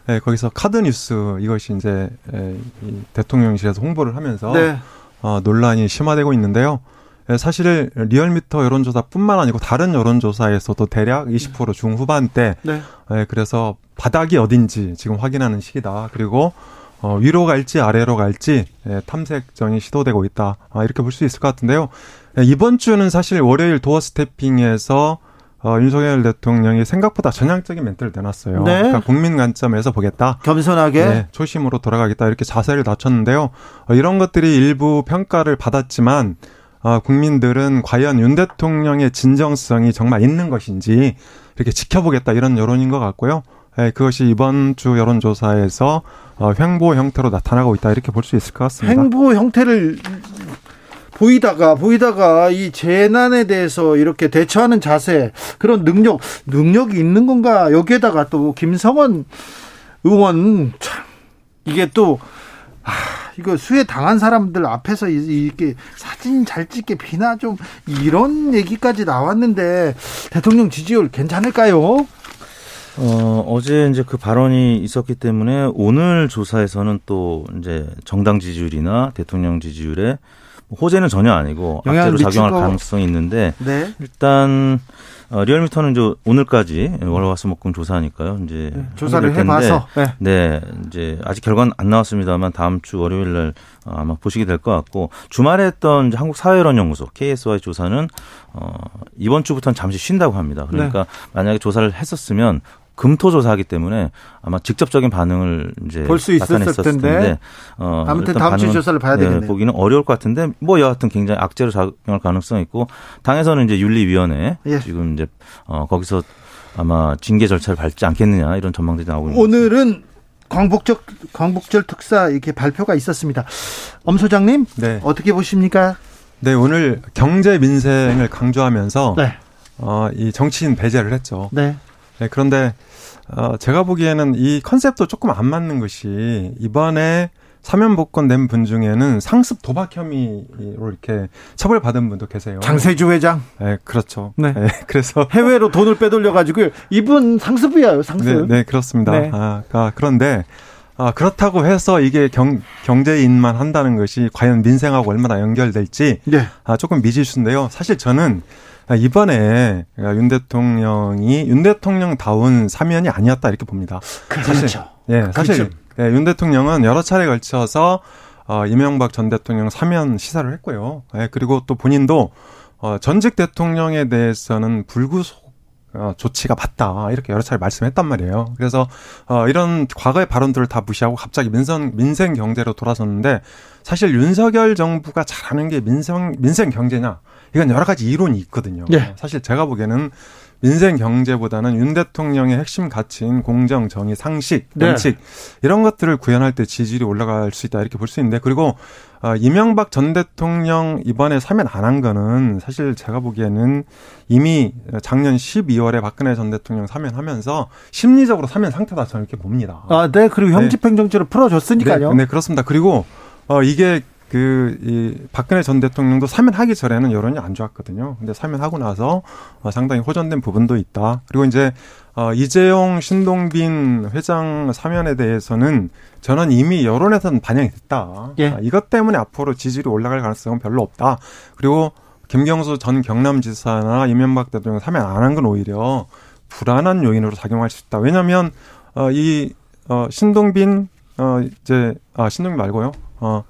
예, 거기서 카드 뉴스 이것이 이제 예, 이 대통령실에서 홍보를 하면서 네. 어, 논란이 심화되고 있는데요. 예, 사실 리얼미터 여론조사뿐만 아니고 다른 여론조사에서도 대략 20% 중후반대. 네. 예, 그래서 바닥이 어딘지 지금 확인하는 시기다. 그리고 어, 위로 갈지 아래로 갈지 예, 탐색전이 시도되고 있다. 아, 이렇게 볼 수 있을 것 같은데요. 예, 이번 주는 사실 월요일 도어 스태핑에서 어, 윤석열 대통령이 생각보다 전향적인 멘트를 내놨어요. 네. 그러니까 국민 관점에서 보겠다. 겸손하게. 네, 초심으로 돌아가겠다. 이렇게 자세를 낮췄는데요. 어, 이런 것들이 일부 평가를 받았지만 어, 국민들은 과연 윤 대통령의 진정성이 정말 있는 것인지 이렇게 지켜보겠다 이런 여론인 것 같고요. 예, 그것이 이번 주 여론조사에서 어, 횡보 형태로 나타나고 있다 이렇게 볼 수 있을 것 같습니다. 횡보 형태를 보이다가 보이다가 이 재난에 대해서 이렇게 대처하는 자세 그런 능력 능력이 있는 건가 여기에다가 또 김성원 의원 참 이게 또 아, 이거 수해 당한 사람들 앞에서 이렇게 사진 잘 찍게 비나 좀 이런 얘기까지 나왔는데 대통령 지지율 괜찮을까요? 어, 어제 이제 그 발언이 있었기 때문에 오늘 조사에서는 또 이제 정당 지지율이나 대통령 지지율에 호재는 전혀 아니고 악재로 작용할 가능성이 있는데 네. 일단 어, 리얼미터는 이제 오늘까지 월화수목금 조사하니까요. 이제 네, 조사를 해봐서 네. 네. 이제 아직 결과는 안 나왔습니다만 다음 주 월요일 날 어, 아마 보시게 될 것 같고 주말에 했던 한국 사회여론연구소 KSY 조사는 어, 이번 주부터는 잠시 쉰다고 합니다. 그러니까 네. 만약에 조사를 했었으면 금토 조사하기 때문에 아마 직접적인 반응을 이제 볼 수 있었을 텐데. 어, 아무튼 다음 주 조사를 봐야 네, 되겠네요. 보기는 어려울 것 같은데 뭐 여하튼 굉장히 악재로 작용할 가능성이 있고 당에서는 이제 윤리위원회 예. 지금 이제 어, 거기서 아마 징계 절차를 밟지 않겠느냐 이런 전망들이 나오고 있는 오늘은 광복절 광복절 특사 이렇게 발표가 있었습니다. 엄 소장님 네. 어떻게 보십니까? 네 오늘 경제 민생을 강조하면서 네. 어, 이 정치인 배제를 했죠. 네. 네, 그런데 어, 제가 보기에는 이 컨셉도 조금 안 맞는 것이 이번에 사면 복권된 분 중에는 상습 도박 혐의로 이렇게 처벌받은 분도 계세요. 장세주 회장. 네, 그렇죠. 네. 네 그래서 해외로 돈을 빼돌려 가지고 이분 상습이에요, 상습. 네, 네 그렇습니다. 네. 아, 아, 그런데 아, 그렇다고 해서 이게 경, 경제인만 한다는 것이 과연 민생하고 얼마나 연결될지 네. 아, 조금 미지수인데요. 사실 저는 이번에 윤 대통령이 윤 대통령다운 사면이 아니었다 이렇게 봅니다. 그렇죠. 사실, 예, 사실 그렇죠. 예, 윤 대통령은 여러 차례 걸쳐서 어, 이명박 전 대통령 사면 시사를 했고요. 예, 그리고 또 본인도 어, 전직 대통령에 대해서는 불구속 어, 조치가 맞다 이렇게 여러 차례 말씀했단 말이에요. 그래서 어, 이런 과거의 발언들을 다 무시하고 갑자기 민생 민생 경제로 돌아섰는데 사실 윤석열 정부가 잘하는 게 민생 민생 경제냐 이건 여러 가지 이론이 있거든요. 네. 사실 제가 보기에는 민생 경제보다는 윤 대통령의 핵심 가치인 공정, 정의, 상식, 네. 원칙 네. 이런 것들을 구현할 때 지지율이 올라갈 수 있다 이렇게 볼 수 있는데 그리고 어, 이명박 전 대통령 이번에 사면 안 한 거는 사실 제가 보기에는 이미 작년 12월에 박근혜 전 대통령 사면하면서 심리적으로 사면 상태다 저는 이렇게 봅니다. 아, 네. 그리고 형집행정지를 네. 풀어줬으니까요. 네, 네, 그렇습니다. 그리고 어, 이게 그, 이, 박근혜 전 대통령도 사면하기 전에는 여론이 안 좋았거든요. 근데 사면하고 나서 어, 상당히 호전된 부분도 있다. 그리고 이제, 어, 이재용, 신동빈 회장 사면에 대해서는 저는 이미 여론에서는 반영이 됐다. 예. 아, 이것 때문에 앞으로 지지율이 올라갈 가능성은 별로 없다. 그리고 김경수 전 경남지사나 이명박 대통령 사면 안 한 건 오히려 불안한 요인으로 작용할 수 있다. 왜냐하면 어, 이 어, 신동빈 어 이제 아 신동빈 말고요. 어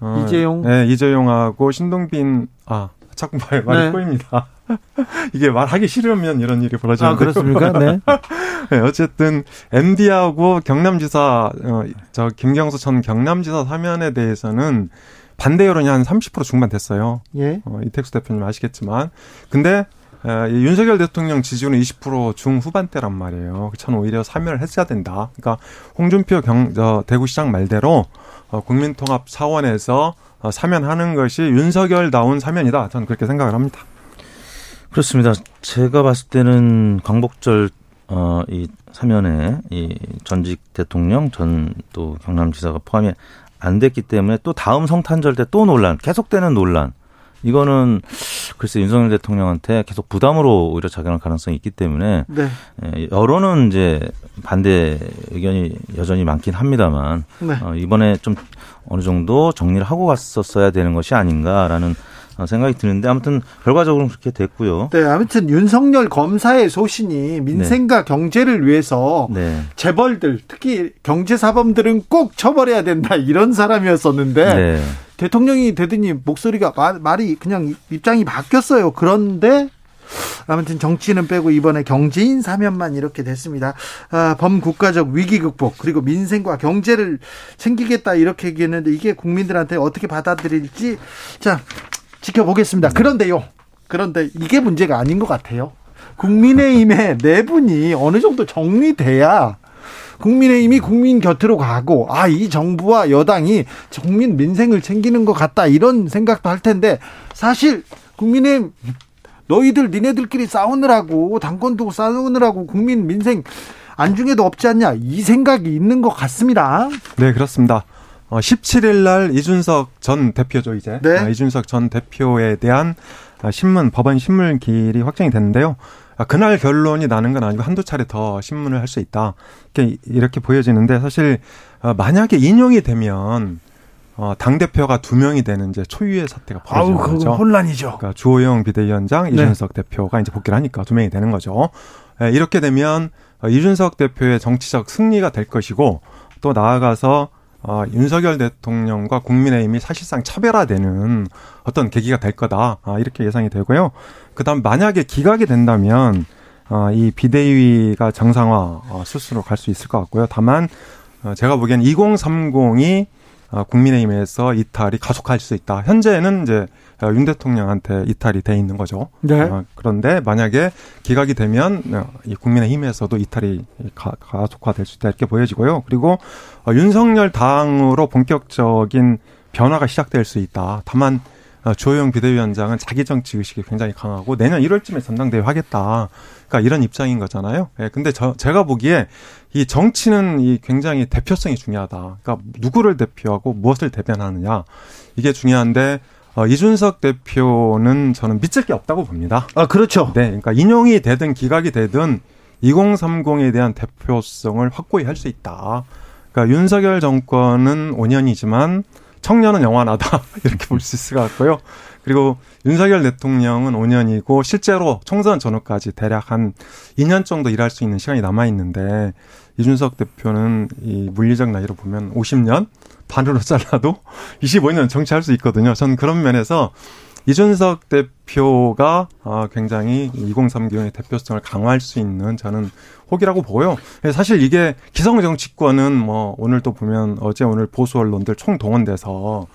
어, 이재용. 네, 이재용하고 신동빈 아 자꾸 말 말이 네. 꼬입니다. 이게 말하기 싫으면 이런 일이 벌어지는데. 아, 그렇습니까? 네. 네. 어쨌든 MD하고 경남지사 어, 저 김경수 전 경남지사 사면에 대해서는 반대 여론이 한 30% 중반 됐어요. 예. 어, 이택수 대표님 아시겠지만, 근데 에, 윤석열 대통령 지지율은 20% 중후반대란 말이에요. 저는 오히려 사면을 했어야 된다. 그러니까 홍준표 경, 저, 대구시장 말대로 어, 국민통합 차원에서 어, 사면하는 것이 윤석열다운 사면이다. 저는 그렇게 생각을 합니다. 그렇습니다. 제가 봤을 때는 광복절 어, 이 사면에 이 전직 대통령 전 또 경남지사가 포함이 안 됐기 때문에 또 다음 성탄절 때 또 논란, 계속되는 논란. 이거는 글쎄 윤석열 대통령한테 계속 부담으로 오히려 작용할 가능성이 있기 때문에 네. 예, 여론은 이제 반대 의견이 여전히 많긴 합니다만 네. 어, 이번에 좀 어느 정도 정리를 하고 갔었어야 되는 것이 아닌가라는 어, 생각이 드는데 아무튼 결과적으로 그렇게 됐고요. 네, 아무튼 윤석열 검사의 소신이 민생과 네. 경제를 위해서 네. 재벌들 특히 경제 사범들은 꼭 처벌해야 된다 이런 사람이었었는데 네. 대통령이 되더니 목소리가 말이 그냥 입장이 바뀌었어요. 그런데 아무튼 정치는 빼고 이번에 경제인 사면만 이렇게 됐습니다. 아, 범국가적 위기 극복 그리고 민생과 경제를 챙기겠다 이렇게 얘기했는데 이게 국민들한테 어떻게 받아들일지 자 지켜보겠습니다. 그런데요. 그런데 이게 문제가 아닌 것 같아요. 국민의힘의 내분이 어느 정도 정리돼야 국민의힘이 국민 곁으로 가고 아 이 정부와 여당이 국민 민생을 챙기는 것 같다 이런 생각도 할 텐데 사실 국민의힘 너희들 니네들끼리 싸우느라고 당권 두고 싸우느라고 국민 민생 안중에도 없지 않냐 이 생각이 있는 것 같습니다. 네 그렇습니다. 어, 17일 날 이준석 전 대표죠 이제 네. 어, 이준석 전 대표에 대한 어, 신문 법원 신문 길이 확정이 됐는데요. 아, 그날 결론이 나는 건 아니고 한두 차례 더 신문을 할 수 있다. 이렇게, 이렇게 보여지는데 사실 어, 만약에 인용이 되면 어, 당 대표가 두 명이 되는 이제 초유의 사태가 벌어지는 아우, 거죠. 혼란이죠. 그러니까 주호영 비대위원장, 네. 이준석 대표가 이제 복귀를 하니까 두 명이 되는 거죠. 예, 이렇게 되면 어, 이준석 대표의 정치적 승리가 될 것이고 또 나아가서 어, 윤석열 대통령과 국민의힘이 사실상 차별화되는 어떤 계기가 될 거다. 아, 이렇게 예상이 되고요. 그 다음 만약에 기각이 된다면, 어, 이 비대위가 정상화 어, 스스로 갈 수 있을 것 같고요. 다만, 어, 제가 보기엔 2030이 어, 국민의힘에서 이탈이 가속할 수 있다. 현재는 이제 어, 윤 대통령한테 이탈이 돼 있는 거죠. 네. 어, 그런데 만약에 기각이 되면 어, 이 국민의힘에서도 이탈이 가, 가속화될 수 있다 이렇게 보여지고요. 그리고 어, 윤석열 당으로 본격적인 변화가 시작될 수 있다. 다만 어, 조영 비대위원장은 자기 정치 의식이 굉장히 강하고 내년 1월쯤에 전당대회 하겠다. 그러니까 이런 입장인 거잖아요. 예, 근데 저, 제가 보기에 이 정치는 이 굉장히 대표성이 중요하다. 그러니까 누구를 대표하고 무엇을 대변하느냐. 이게 중요한데 어, 이준석 대표는 저는 믿을 게 없다고 봅니다. 아, 그렇죠. 네. 그러니까 인용이 되든 기각이 되든 2030에 대한 대표성을 확고히 할 수 있다. 그러니까 윤석열 정권은 5년이지만 청년은 영원하다. 이렇게 볼 수 있을 것 같고요. 그리고 윤석열 대통령은 5년이고 실제로 총선 전후까지 대략 한 2년 정도 일할 수 있는 시간이 남아 있는데 이준석 대표는 이 물리적 나이로 보면 50년 반으로 잘라도 25년 정치할 수 있거든요. 저는 그런 면에서 이준석 대표가 어, 굉장히 2030의 대표성을 강화할 수 있는 저는 혹이라고 보고요. 사실 이게 기성 정치권은 뭐 오늘 또 보면 어제 오늘 보수 언론들 총동원돼서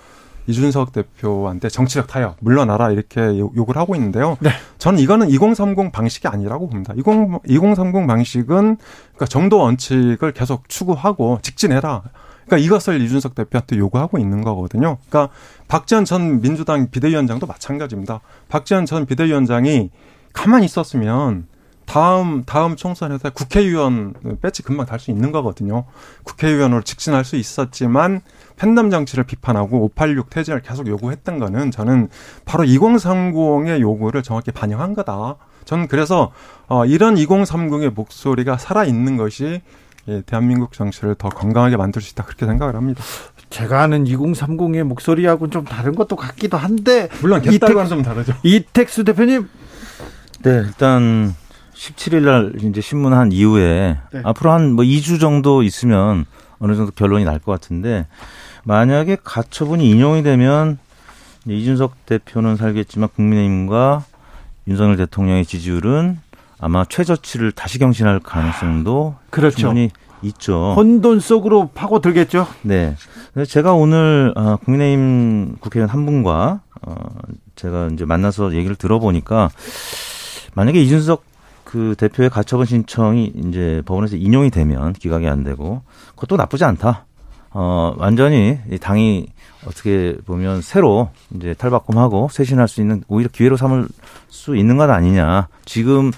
이준석 대표한테 정치적 타협 물러나라 이렇게 욕을 하고 있는데요. 네. 저는 이거는 2030 방식이 아니라고 봅니다. 20, 2030 방식은 그러니까 정도 원칙을 계속 추구하고 직진해라. 그러니까 이것을 이준석 대표한테 요구하고 있는 거거든요. 그러니까 박지원 전 민주당 비대위원장도 마찬가지입니다. 박지원 전 비대위원장이 가만히 있었으면 다음 다음 총선에서 국회의원 배치 금방 달 수 있는 거거든요. 국회의원으로 직진할 수 있었지만 팬덤 정치를 비판하고 586 퇴진을 계속 요구했던 거는 저는 바로 2030의 요구를 정확히 반영한 거다. 저는 그래서 어 이런 2030의 목소리가 살아 있는 것이 예, 대한민국 정치를 더 건강하게 만들 수 있다 그렇게 생각을 합니다. 제가 아는 2030의 목소리하고는 좀 다른 것도 같기도 한데 물론 개딸과는 좀 다르죠. 이택수 대표님. 네, 일단 17일 날 이제 신문한 이후에 네. 앞으로 한 뭐 2주 정도 있으면 어느 정도 결론이 날 것 같은데 만약에 가처분이 인용이 되면 이준석 대표는 살겠지만 국민의힘과 윤석열 대통령의 지지율은 아마 최저치를 다시 경신할 가능성도 그렇죠. 충분히 있죠. 혼돈 속으로 파고들겠죠. 네. 제가 오늘 어, 국민의힘 국회의원 한 분과 어, 제가 이제 만나서 얘기를 들어보니까 만약에 이준석 그 대표의 가처분 신청이 이제 법원에서 인용이 되면 기각이 안 되고 그것도 나쁘지 않다. 어, 완전히 당이 어떻게 보면 새로 이제 탈바꿈하고 쇄신할 수 있는 오히려 기회로 삼을 수 있는 것 아니냐. 지금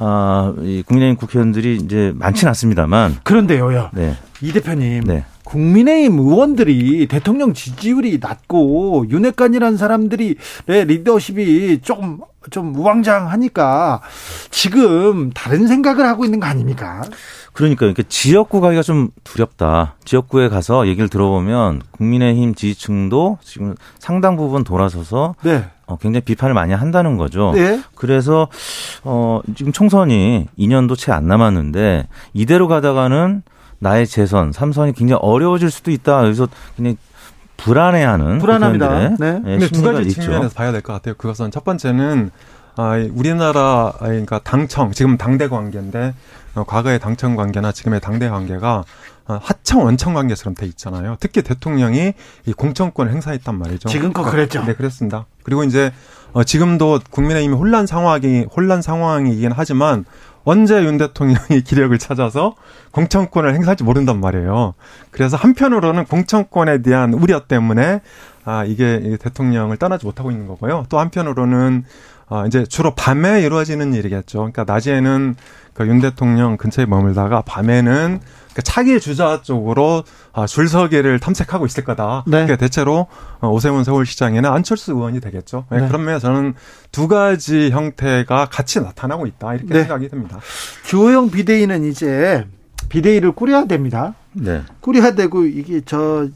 아, 이 국민의힘 국회의원들이 이제 많지는 않습니다만. 그런데요요. 네. 이 대표님. 네. 국민의힘 의원들이 대통령 지지율이 낮고 윤핵관이라는 사람들이 네, 리더십이 조금 좀 우왕좌왕하니까 지금 다른 생각을 하고 있는 거 아닙니까? 그러니까 이렇게 지역구 가기가 좀 두렵다. 지역구에 가서 얘기를 들어보면 국민의힘 지지층도 지금 상당 부분 돌아서서 네. 어, 굉장히 비판을 많이 한다는 거죠. 네. 그래서 어, 지금 총선이 2년도 채 안 남았는데 이대로 가다가는 나의 재선, 삼선이 굉장히 어려워질 수도 있다. 그래서 그냥 불안해하는 불안합니다. 네. 네. 두 가지 있죠. 측면에서 봐야 될 것 같아요. 그것은 첫 번째는 아, 우리나라 그러니까 당청 지금 당대 관계인데 어, 과거의 당청 관계나 지금의 당대 관계가 어, 하청 원청 관계처럼 돼 있잖아요. 특히 대통령이 이 공천권을 행사했단 말이죠. 지금껏 그랬죠. 네, 그렇습니다. 그리고 이제 어, 지금도 국민의힘이 혼란 상황이 혼란 상황이긴 하지만 언제 윤 대통령이 기력을 찾아서 공천권을 행사할지 모른단 말이에요. 그래서 한편으로는 공천권에 대한 우려 때문에 아 이게 대통령을 떠나지 못하고 있는 거고요. 또 한편으로는 아 이제 주로 밤에 이루어지는 일이겠죠. 그러니까 낮에는 그윤 대통령 근처에 머물다가 밤에는 그 차기 주자 쪽으로 아, 줄서기를 탐색하고 있을 거다. 네. 그러니까 대체로 어, 오세훈 서울시장에는 안철수 의원이 되겠죠. 네. 네. 그러면 저는 두 가지 형태가 같이 나타나고 있다 이렇게 네. 생각이 듭니다. 주호영 비대위는 이제 비대위를 꾸려야 됩니다. 네. 꾸려야 되고 이게 저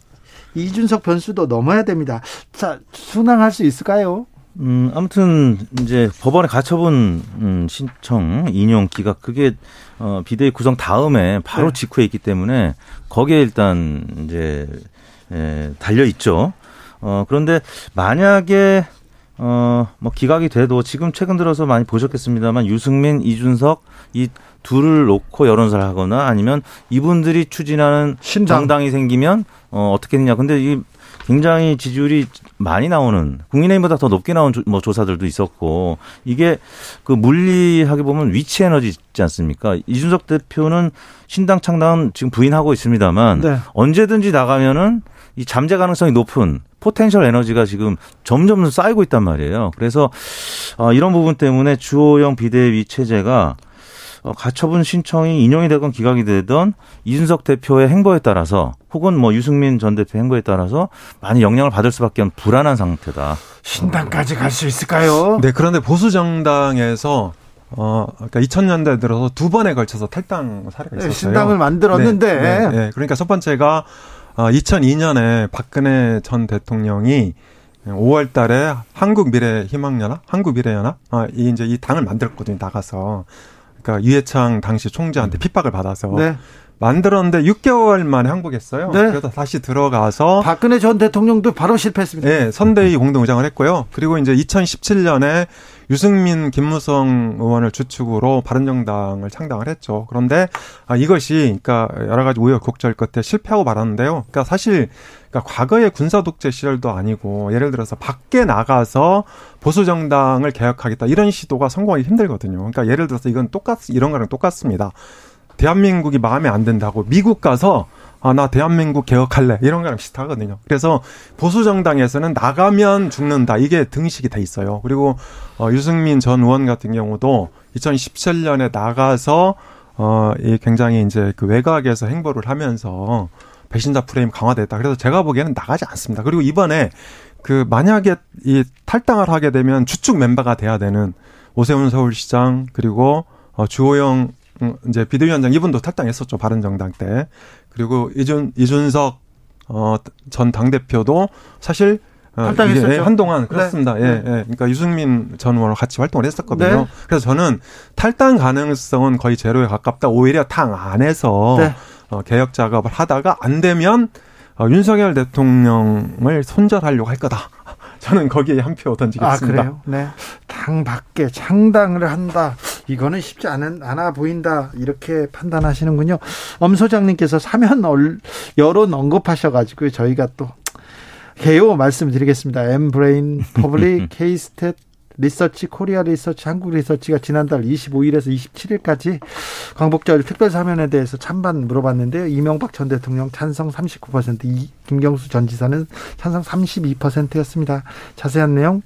이준석 변수도 넘어야 됩니다. 자 순항할 수 있을까요? 음, 아무튼 이제 법원에 가처분 음, 신청 인용 기각 그게 어 비대위 구성 다음에 바로 네. 직후에 있기 때문에 거기에 일단 이제 에, 달려 있죠. 어 그런데 만약에 어 뭐 기각이 돼도 지금 최근 들어서 많이 보셨겠습니다만 유승민, 이준석 이 둘을 놓고 여론사를 하거나 아니면 이분들이 추진하는 신당. 정당이 생기면 어 어떻게 되냐. 근데 이 굉장히 지지율이 많이 나오는 국민의힘보다 더 높게 나온 조, 뭐 조사들도 있었고 이게 그 물리하게 보면 위치 에너지 있지 않습니까? 이준석 대표는 신당 창당 지금 부인하고 있습니다만 네. 언제든지 나가면은 이 잠재 가능성이 높은 potential 에너지가 지금 점점 쌓이고 있단 말이에요. 그래서 어, 이런 부분 때문에 주호영 비대위 체제가 어, 가처분 신청이 인용이 되건 기각이 되던 이준석 대표의 행보에 따라서 혹은 뭐 유승민 전 대표 행보에 따라서 많이 영향을 받을 수밖에 없는 불안한 상태다. 신당까지 갈 수 있을까요? 네, 그런데 보수 정당에서 어, 그러니까 2000년대 들어서 두 번에 걸쳐서 탈당 사례가 네, 있었어요. 신당을 만들었는데. 네, 네, 네. 그러니까 첫 번째가 어, 2002년에 박근혜 전 대통령이 5월 달에 한국 미래 희망연합, 한국 미래 연합, 아, 이 이제 이 당을 만들었거든요, 나가서. 그러니까 유해창 당시 총재한테 핍박을 받아서. 네. 만들었는데 6개월 만에 항복했어요. 네. 그래서 다시 들어가서 박근혜 전 대통령도 바로 실패했습니다. 네, 선대위 공동의장을 했고요. 그리고 이제 2017년에 유승민, 김무성 의원을 주축으로 바른정당을 창당을 했죠. 그런데 아, 이것이 그러니까 여러 가지 우여곡절 끝에 실패하고 말았는데요. 그러니까 사실 그러니까 과거의 군사 독재 시절도 아니고 예를 들어서 밖에 나가서 보수 정당을 개혁하겠다 이런 시도가 성공하기 힘들거든요. 그러니까 예를 들어서 이건 똑같 이런 거랑 똑같습니다. 대한민국이 마음에 안 든다고 미국 가서 아, 나 대한민국 개혁할래. 이런 거랑 비슷하거든요. 그래서 보수정당에서는 나가면 죽는다. 이게 등식이 돼 있어요. 그리고, 어, 유승민 전 의원 같은 경우도 2017년에 나가서, 어, 이 굉장히 이제 그 외곽에서 행보를 하면서 배신자 프레임 강화됐다. 그래서 제가 보기에는 나가지 않습니다. 그리고 이번에 그 만약에 이 탈당을 하게 되면 주축 멤버가 돼야 되는 오세훈 서울시장 그리고 어, 주호영 음, 이제 비대위원장 이분도 탈당했었죠 바른정당 때 그리고 이준 이준석 어전 당 대표도 사실 어, 탈당했었죠. 예, 한동안 네. 그렇습니다. 네. 예, 예. 그러니까 유승민 전 의원과 같이 활동을 했었거든요. 네. 그래서 저는 탈당 가능성은 거의 제로에 가깝다. 오히려 당 안에서 네. 어, 개혁 작업을 하다가 안 되면 어, 윤석열 대통령을 손절하려고 할 거다. 저는 거기에 한 표 던지겠습니다. 아, 그래요? 네. 당 밖에 창당을 한다. 이거는 쉽지 않은, 않아 보인다. 이렇게 판단하시는군요. 엄 소장님께서 사면 여론 언급하셔가지고 저희가 또 개요 말씀드리겠습니다. 엠브레인 퍼블릭 케이스탯 리서치 코리아 리서치 한국 리서치가 지난달 25일에서 27일까지 광복절 특별 사면에 대해서 찬반 물어봤는데요. 이명박 전 대통령 찬성 39%, 이 김경수 전 지사는 찬성 32%였습니다. 자세한 내용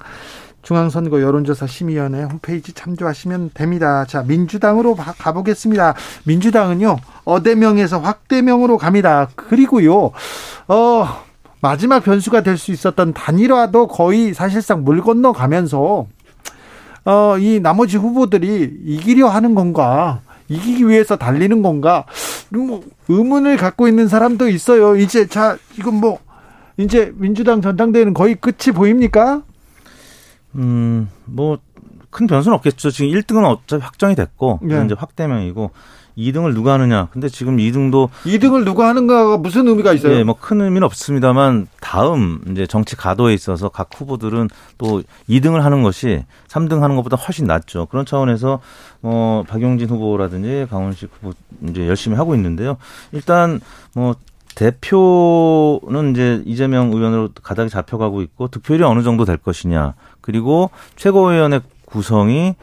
중앙선거 여론조사 심의위원회 홈페이지 참조하시면 됩니다. 자, 민주당으로 가보겠습니다. 민주당은요, 어대명에서 확대명으로 갑니다. 그리고요, 어, 마지막 변수가 될 수 있었던 단일화도 거의 사실상 물 건너가면서 어, 이 나머지 후보들이 이기려 하는 건가? 이기기 위해서 달리는 건가? 뭐 의문을 갖고 있는 사람도 있어요. 이제 자, 이건 뭐 이제 민주당 전당대회는 거의 끝이 보입니까? 음, 뭐 큰 변수는 없겠죠. 지금 1등은 어차피 확정이 됐고 네. 이제 확대명이고 2등을 누가 하느냐. 근데 지금 2등도 2등을 누가 하는가가 무슨 의미가 있어요? 네, 뭐큰 의미는 없습니다만 다음 이제 정치 가도에 있어서 각 후보들은 또 2등을 하는 것이 3등 하는 것보다 훨씬 낫죠. 그런 차원에서 뭐 박용진 후보라든지 강원식 후보 이제 열심히 하고 있는데요. 일단 뭐 대표는 이제 이재명 의원으로 가닥이 잡혀가고 있고 득표율이 어느 정도 될 것이냐. 그리고 최고위원회 구성이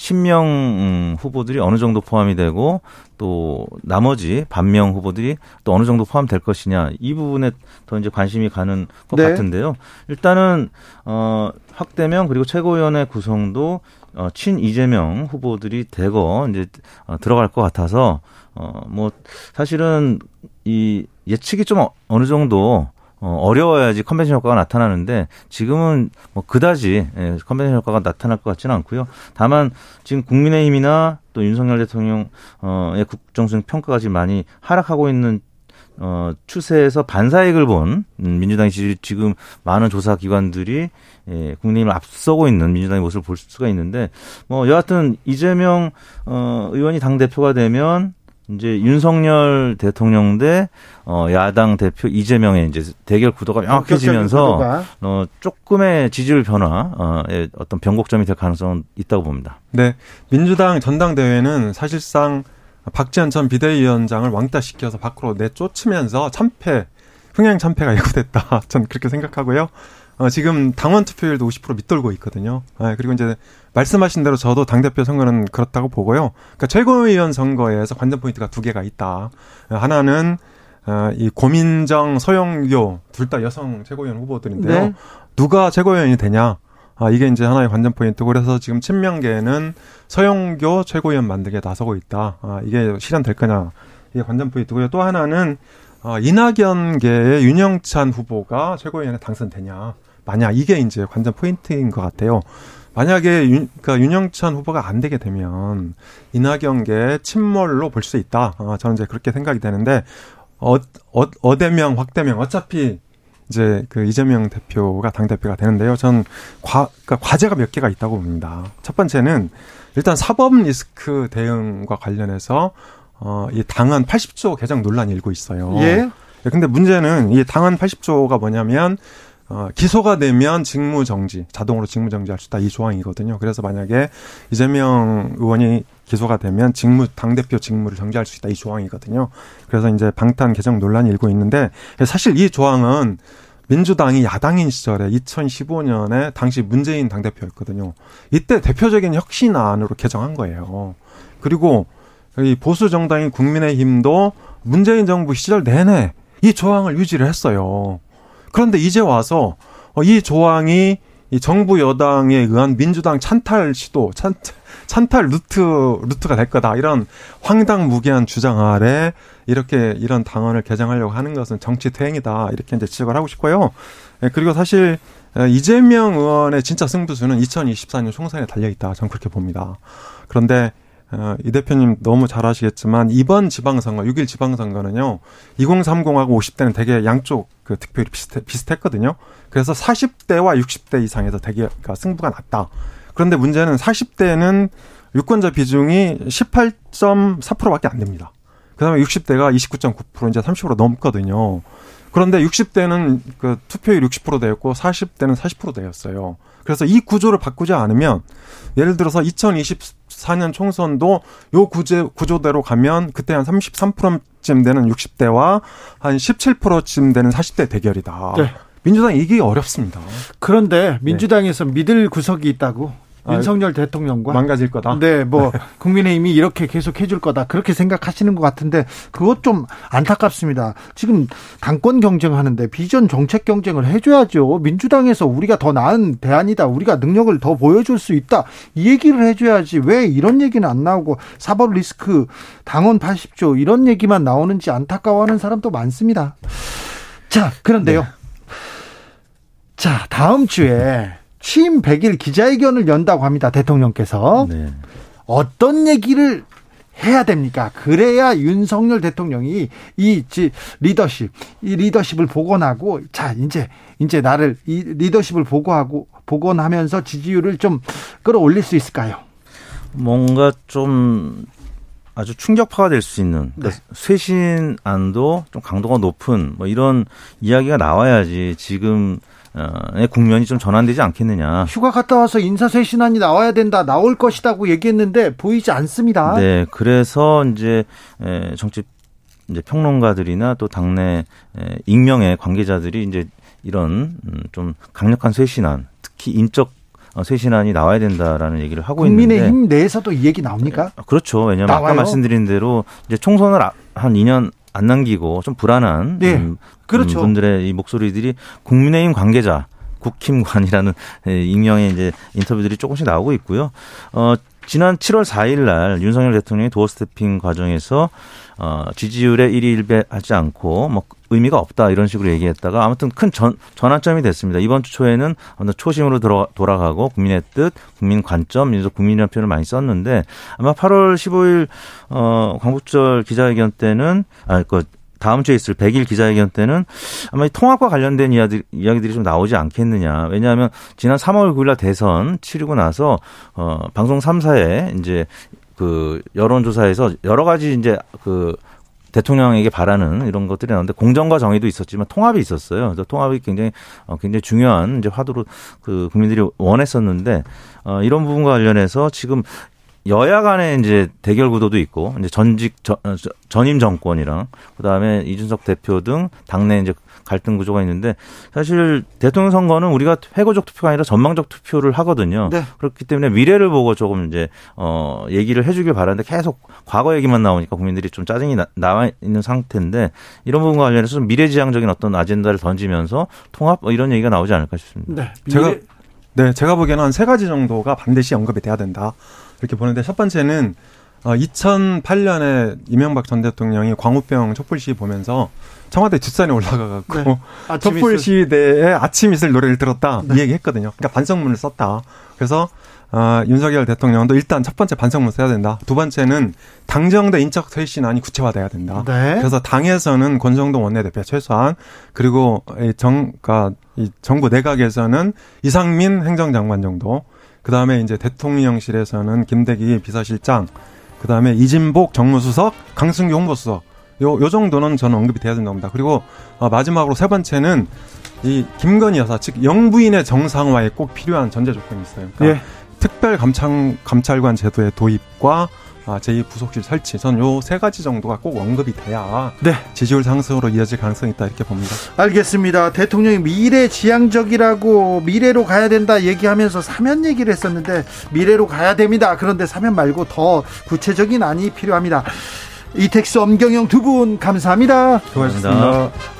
친명 음, 후보들이 어느 정도 포함이 되고 또 나머지 반명 후보들이 또 어느 정도 포함될 것이냐 이 부분에 더 이제 관심이 가는 것 네. 같은데요. 일단은 어 확대명 그리고 최고위원회 구성도 어, 친 이재명 후보들이 대거 이제 어, 들어갈 것 같아서 어 뭐 사실은 이 예측이 좀 어느 정도 어, 어려워야지 컨벤션 효과가 나타나는데 지금은 뭐 그다지 예, 컨벤션 효과가 나타날 것 같지는 않고요. 다만 지금 국민의힘이나 또 윤석열 대통령의 국정수행 평가가 지금 많이 하락하고 있는 어, 추세에서 반사익을 본 음, 민주당이 지금 많은 조사 기관들이 예, 국민의힘을 앞서고 있는 민주당의 모습을 볼 수가 있는데 뭐 여하튼 이재명 어, 의원이 당 대표가 되면 이제 윤석열 대통령 대 어, 야당 대표 이재명의 이제 대결 구도가 명확해지면서 어, 조금의 지지율 변화의 어떤 변곡점이 될 가능성은 있다고 봅니다. 네, 민주당 전당대회는 사실상 박지원 전 비대위원장을 왕따시켜서 밖으로 내쫓으면서 참패, 흥행 참패가 예고됐다. 전 그렇게 생각하고요. 어, 지금 당원 투표율도 50% 밑돌고 있거든요. 아, 그리고 이제 말씀하신 대로 저도 당대표 선거는 그렇다고 보고요. 그러니까 최고위원 선거에서 관전 포인트가 두 개가 있다. 하나는 어, 이 고민정, 서영교 둘 다 여성 최고위원 후보들인데요. 네. 누가 최고위원이 되냐? 아, 이게 이제 하나의 관전 포인트. 그래서 지금 친명계는 서영교 최고위원 만들게 나서고 있다. 아, 이게 실현될 거냐? 이게 관전 포인트고요. 또 하나는 어, 이낙연계의 윤영찬 후보가 최고위원에 당선되냐. 만약 이게 이제 관전 포인트인 것 같아요. 만약에 윤, 그러니까 윤영찬 후보가 안 되게 되면 이낙연계 침몰로 볼 수 있다. 어, 저는 이제 그렇게 생각이 되는데 어, 어, 어대명, 확대명 어차피 이제 그 이재명 대표가 당 대표가 되는데요. 전 과, 그러니까 과제가 몇 개가 있다고 봅니다. 첫 번째는 일단 사법 리스크 대응과 관련해서 어, 이 당헌 80조 개정 논란이 일고 있어요. 예. 근데 문제는 이 당헌 80조가 뭐냐면 어, 기소가 되면 직무 정지, 자동으로 직무 정지할 수 있다 이 조항이거든요. 그래서 만약에 이재명 의원이 기소가 되면 직무 당 대표 직무를 정지할 수 있다 이 조항이거든요. 그래서 이제 방탄 개정 논란이 일고 있는데 사실 이 조항은 민주당이 야당인 시절에 2015년에 당시 문재인 당 대표였거든요. 이때 대표적인 혁신안으로 개정한 거예요. 그리고 이 보수 정당인 국민의힘도 문재인 정부 시절 내내 이 조항을 유지를 했어요. 그런데 이제 와서 어, 이 조항이 이 정부 여당에 의한 민주당 찬탈 시도, 찬, 찬탈 루트, 루트가 될 거다. 이런 황당무계한 주장 아래 이렇게 이런 당원을 개정하려고 하는 것은 정치 퇴행이다. 이렇게 이제 지적을 하고 싶고요. 예, 그리고 사실 이재명 의원의 진짜 승부수는 2024년 총선에 달려있다. 저는 그렇게 봅니다. 그런데 어, 이 대표님 너무 잘 아시겠지만 이번 지방선거 6일 지방선거는요 2030하고 50대는 되게 양쪽 그 득표율이 비슷해, 비슷했거든요. 그래서 40대와 60대 이상에서 되게 그러니까 승부가 났다. 그런데 문제는 40대는 유권자 비중이 18.4%밖에 안 됩니다. 그다음에 60대가 29.9% 이제 30% 넘거든요. 그런데 60대는 그 투표율 60% 되었고 40대는 40% 되었어요. 그래서 이 구조를 바꾸지 않으면 예를 들어서 2024년 총선도 요 구제, 구조대로 가면 그때 한 33%쯤 되는 60대와 한 17%쯤 되는 40대 대결이다. 네. 민주당 이기 어렵습니다. 그런데 민주당에서 네. 믿을 구석이 있다고 아, 윤석열 대통령과 망가질 거다. 네, 뭐 국민의힘이 이렇게 계속 해줄 거다 그렇게 생각하시는 것 같은데 그것 좀 안타깝습니다. 지금 당권 경쟁하는데 비전 정책 경쟁을 해줘야죠. 민주당에서 우리가 더 나은 대안이다. 우리가 능력을 더 보여줄 수 있다. 이 얘기를 해줘야지 왜 이런 얘기는 안 나오고 사법 리스크 당원 80조 이런 얘기만 나오는지 안타까워하는 사람도 많습니다. 자, 그런데요. 네. 자, 다음 주에 취임 100일 기자회견을 연다고 합니다. 대통령께서. 네. 어떤 얘기를 해야 됩니까? 그래야 윤석열 대통령이 이 리더십, 이 리더십을 복원하고 자, 이제 이제 나를 이 리더십을 보고하고 복원하면서 지지율을 좀 끌어올릴 수 있을까요? 뭔가 좀 아주 충격파가 될 수 있는 그러니까 네. 쇄신안도 좀 강도가 높은 뭐 이런 이야기가 나와야지 지금 의 국면이 좀 전환되지 않겠느냐. 휴가 갔다 와서 인사쇄신안이 나와야 된다, 나올 것이다고 얘기했는데 보이지 않습니다. 네, 그래서 이제 정치 이제 평론가들이나 또 당내 익명의 관계자들이 이제 이런 음, 좀 강력한 쇄신안, 특히 인적 어, 쇄신안이 나와야 된다라는 얘기를 하고 있는데 국민의힘 내에서도 이 얘기 나옵니까? 그렇죠. 왜냐하면 나와요? 아까 말씀드린 대로 이제 총선을 아, 한 2년 안 남기고 좀 불안한 네. 음, 그렇죠. 분들의 이 목소리들이 국민의힘 관계자 국힘관이라는 예, 익명의 이제 인터뷰들이 조금씩 나오고 있고요. 어, 지난 7월 4일 날 윤석열 대통령이 도어 스태핑 과정에서 어, 지지율에 1위 1배 하지 않고 뭐 의미가 없다 이런 식으로 얘기했다가 아무튼 큰 전, 전환점이 됐습니다. 이번 주 초에는 어느 초심으로 들어, 돌아가고 국민의 뜻, 국민 관점, 민족 국민이라는 표현을 많이 썼는데 아마 8월 15일 어, 광복절 기자회견 때는 아그 다음 주에 있을 100일 기자회견 때는 아마 통합과 관련된 이야기, 이야기들이 좀 나오지 않겠느냐. 왜냐하면 지난 3월 9일 날 대선 치르고 나서 어 방송 3사에 이제 그 여론조사에서 여러 가지 이제 그 대통령에게 바라는 이런 것들이 나오는데 공정과 정의도 있었지만 통합이 있었어요. 그래서 통합이 굉장히 어, 굉장히 중요한 이제 화두로 그 국민들이 원했었는데 어 이런 부분과 관련해서 지금 여야 간에 이제 대결 구도도 있고 이제 전직 전, 전임 정권이랑 그다음에 이준석 대표 등 당내 이제 갈등 구조가 있는데 사실 대통령 선거는 우리가 회고적 투표가 아니라 전망적 투표를 하거든요. 네. 그렇기 때문에 미래를 보고 조금 이제 어 얘기를 해 주길 바라는데 계속 과거 얘기만 나오니까 국민들이 좀 짜증이 나, 나와 있는 상태인데 이런 부분과 관련해서 좀 미래 지향적인 어떤 아젠다를 던지면서 통합 뭐 이런 얘기가 나오지 않을까 싶습니다. 네. 제가 네 제가 보기에는 한 세 가지 정도가 반드시 언급이 돼야 된다 이렇게 보는데 첫 번째는 어, 2008년에 이명박 전 대통령이 광우병 촛불 시 보면서 청와대 뒷산에 올라가갖고 네. 촛불 시대에 아침 이슬 노래를 들었다 네. 이 얘기 했거든요. 그러니까 반성문을 썼다. 그래서 어, 윤석열 대통령도 일단 첫 번째 반성문 써야 된다. 두 번째는 당정대 인적 쇄신안이 구체화돼야 된다. 네. 그래서 당에서는 권성동 원내대표 최소한 그리고 이 정, 그러니까 이 정부 내각에서는 이상민 행정장관 정도. 그 다음에 이제 대통령실에서는 김대기 비서실장. 그 다음에 이진복 정무수석, 강승규 홍보수석. 요, 요 정도는 저는 언급이 돼야 된다고 봅니다. 그리고 어, 마지막으로 세 번째는 이 김건희 여사, 즉 영부인의 정상화에 꼭 필요한 전제 조건이 있어요. 그러니까 예. 특별 감찰 감찰관 제도의 도입과 아, 제2 부속실 설치. 저는 요세 가지 정도가 꼭 언급이 돼야 네. 지지율 상승으로 이어질 가능성이 있다 이렇게 봅니다. 알겠습니다. 대통령이 미래 지향적이라고 미래로 가야 된다 얘기하면서 사면 얘기를 했었는데 미래로 가야 됩니다. 그런데 사면 말고 더 구체적인 안이 필요합니다. 이택수 엄경영 두 분 감사합니다. 고맙습니다. 고맙습니다.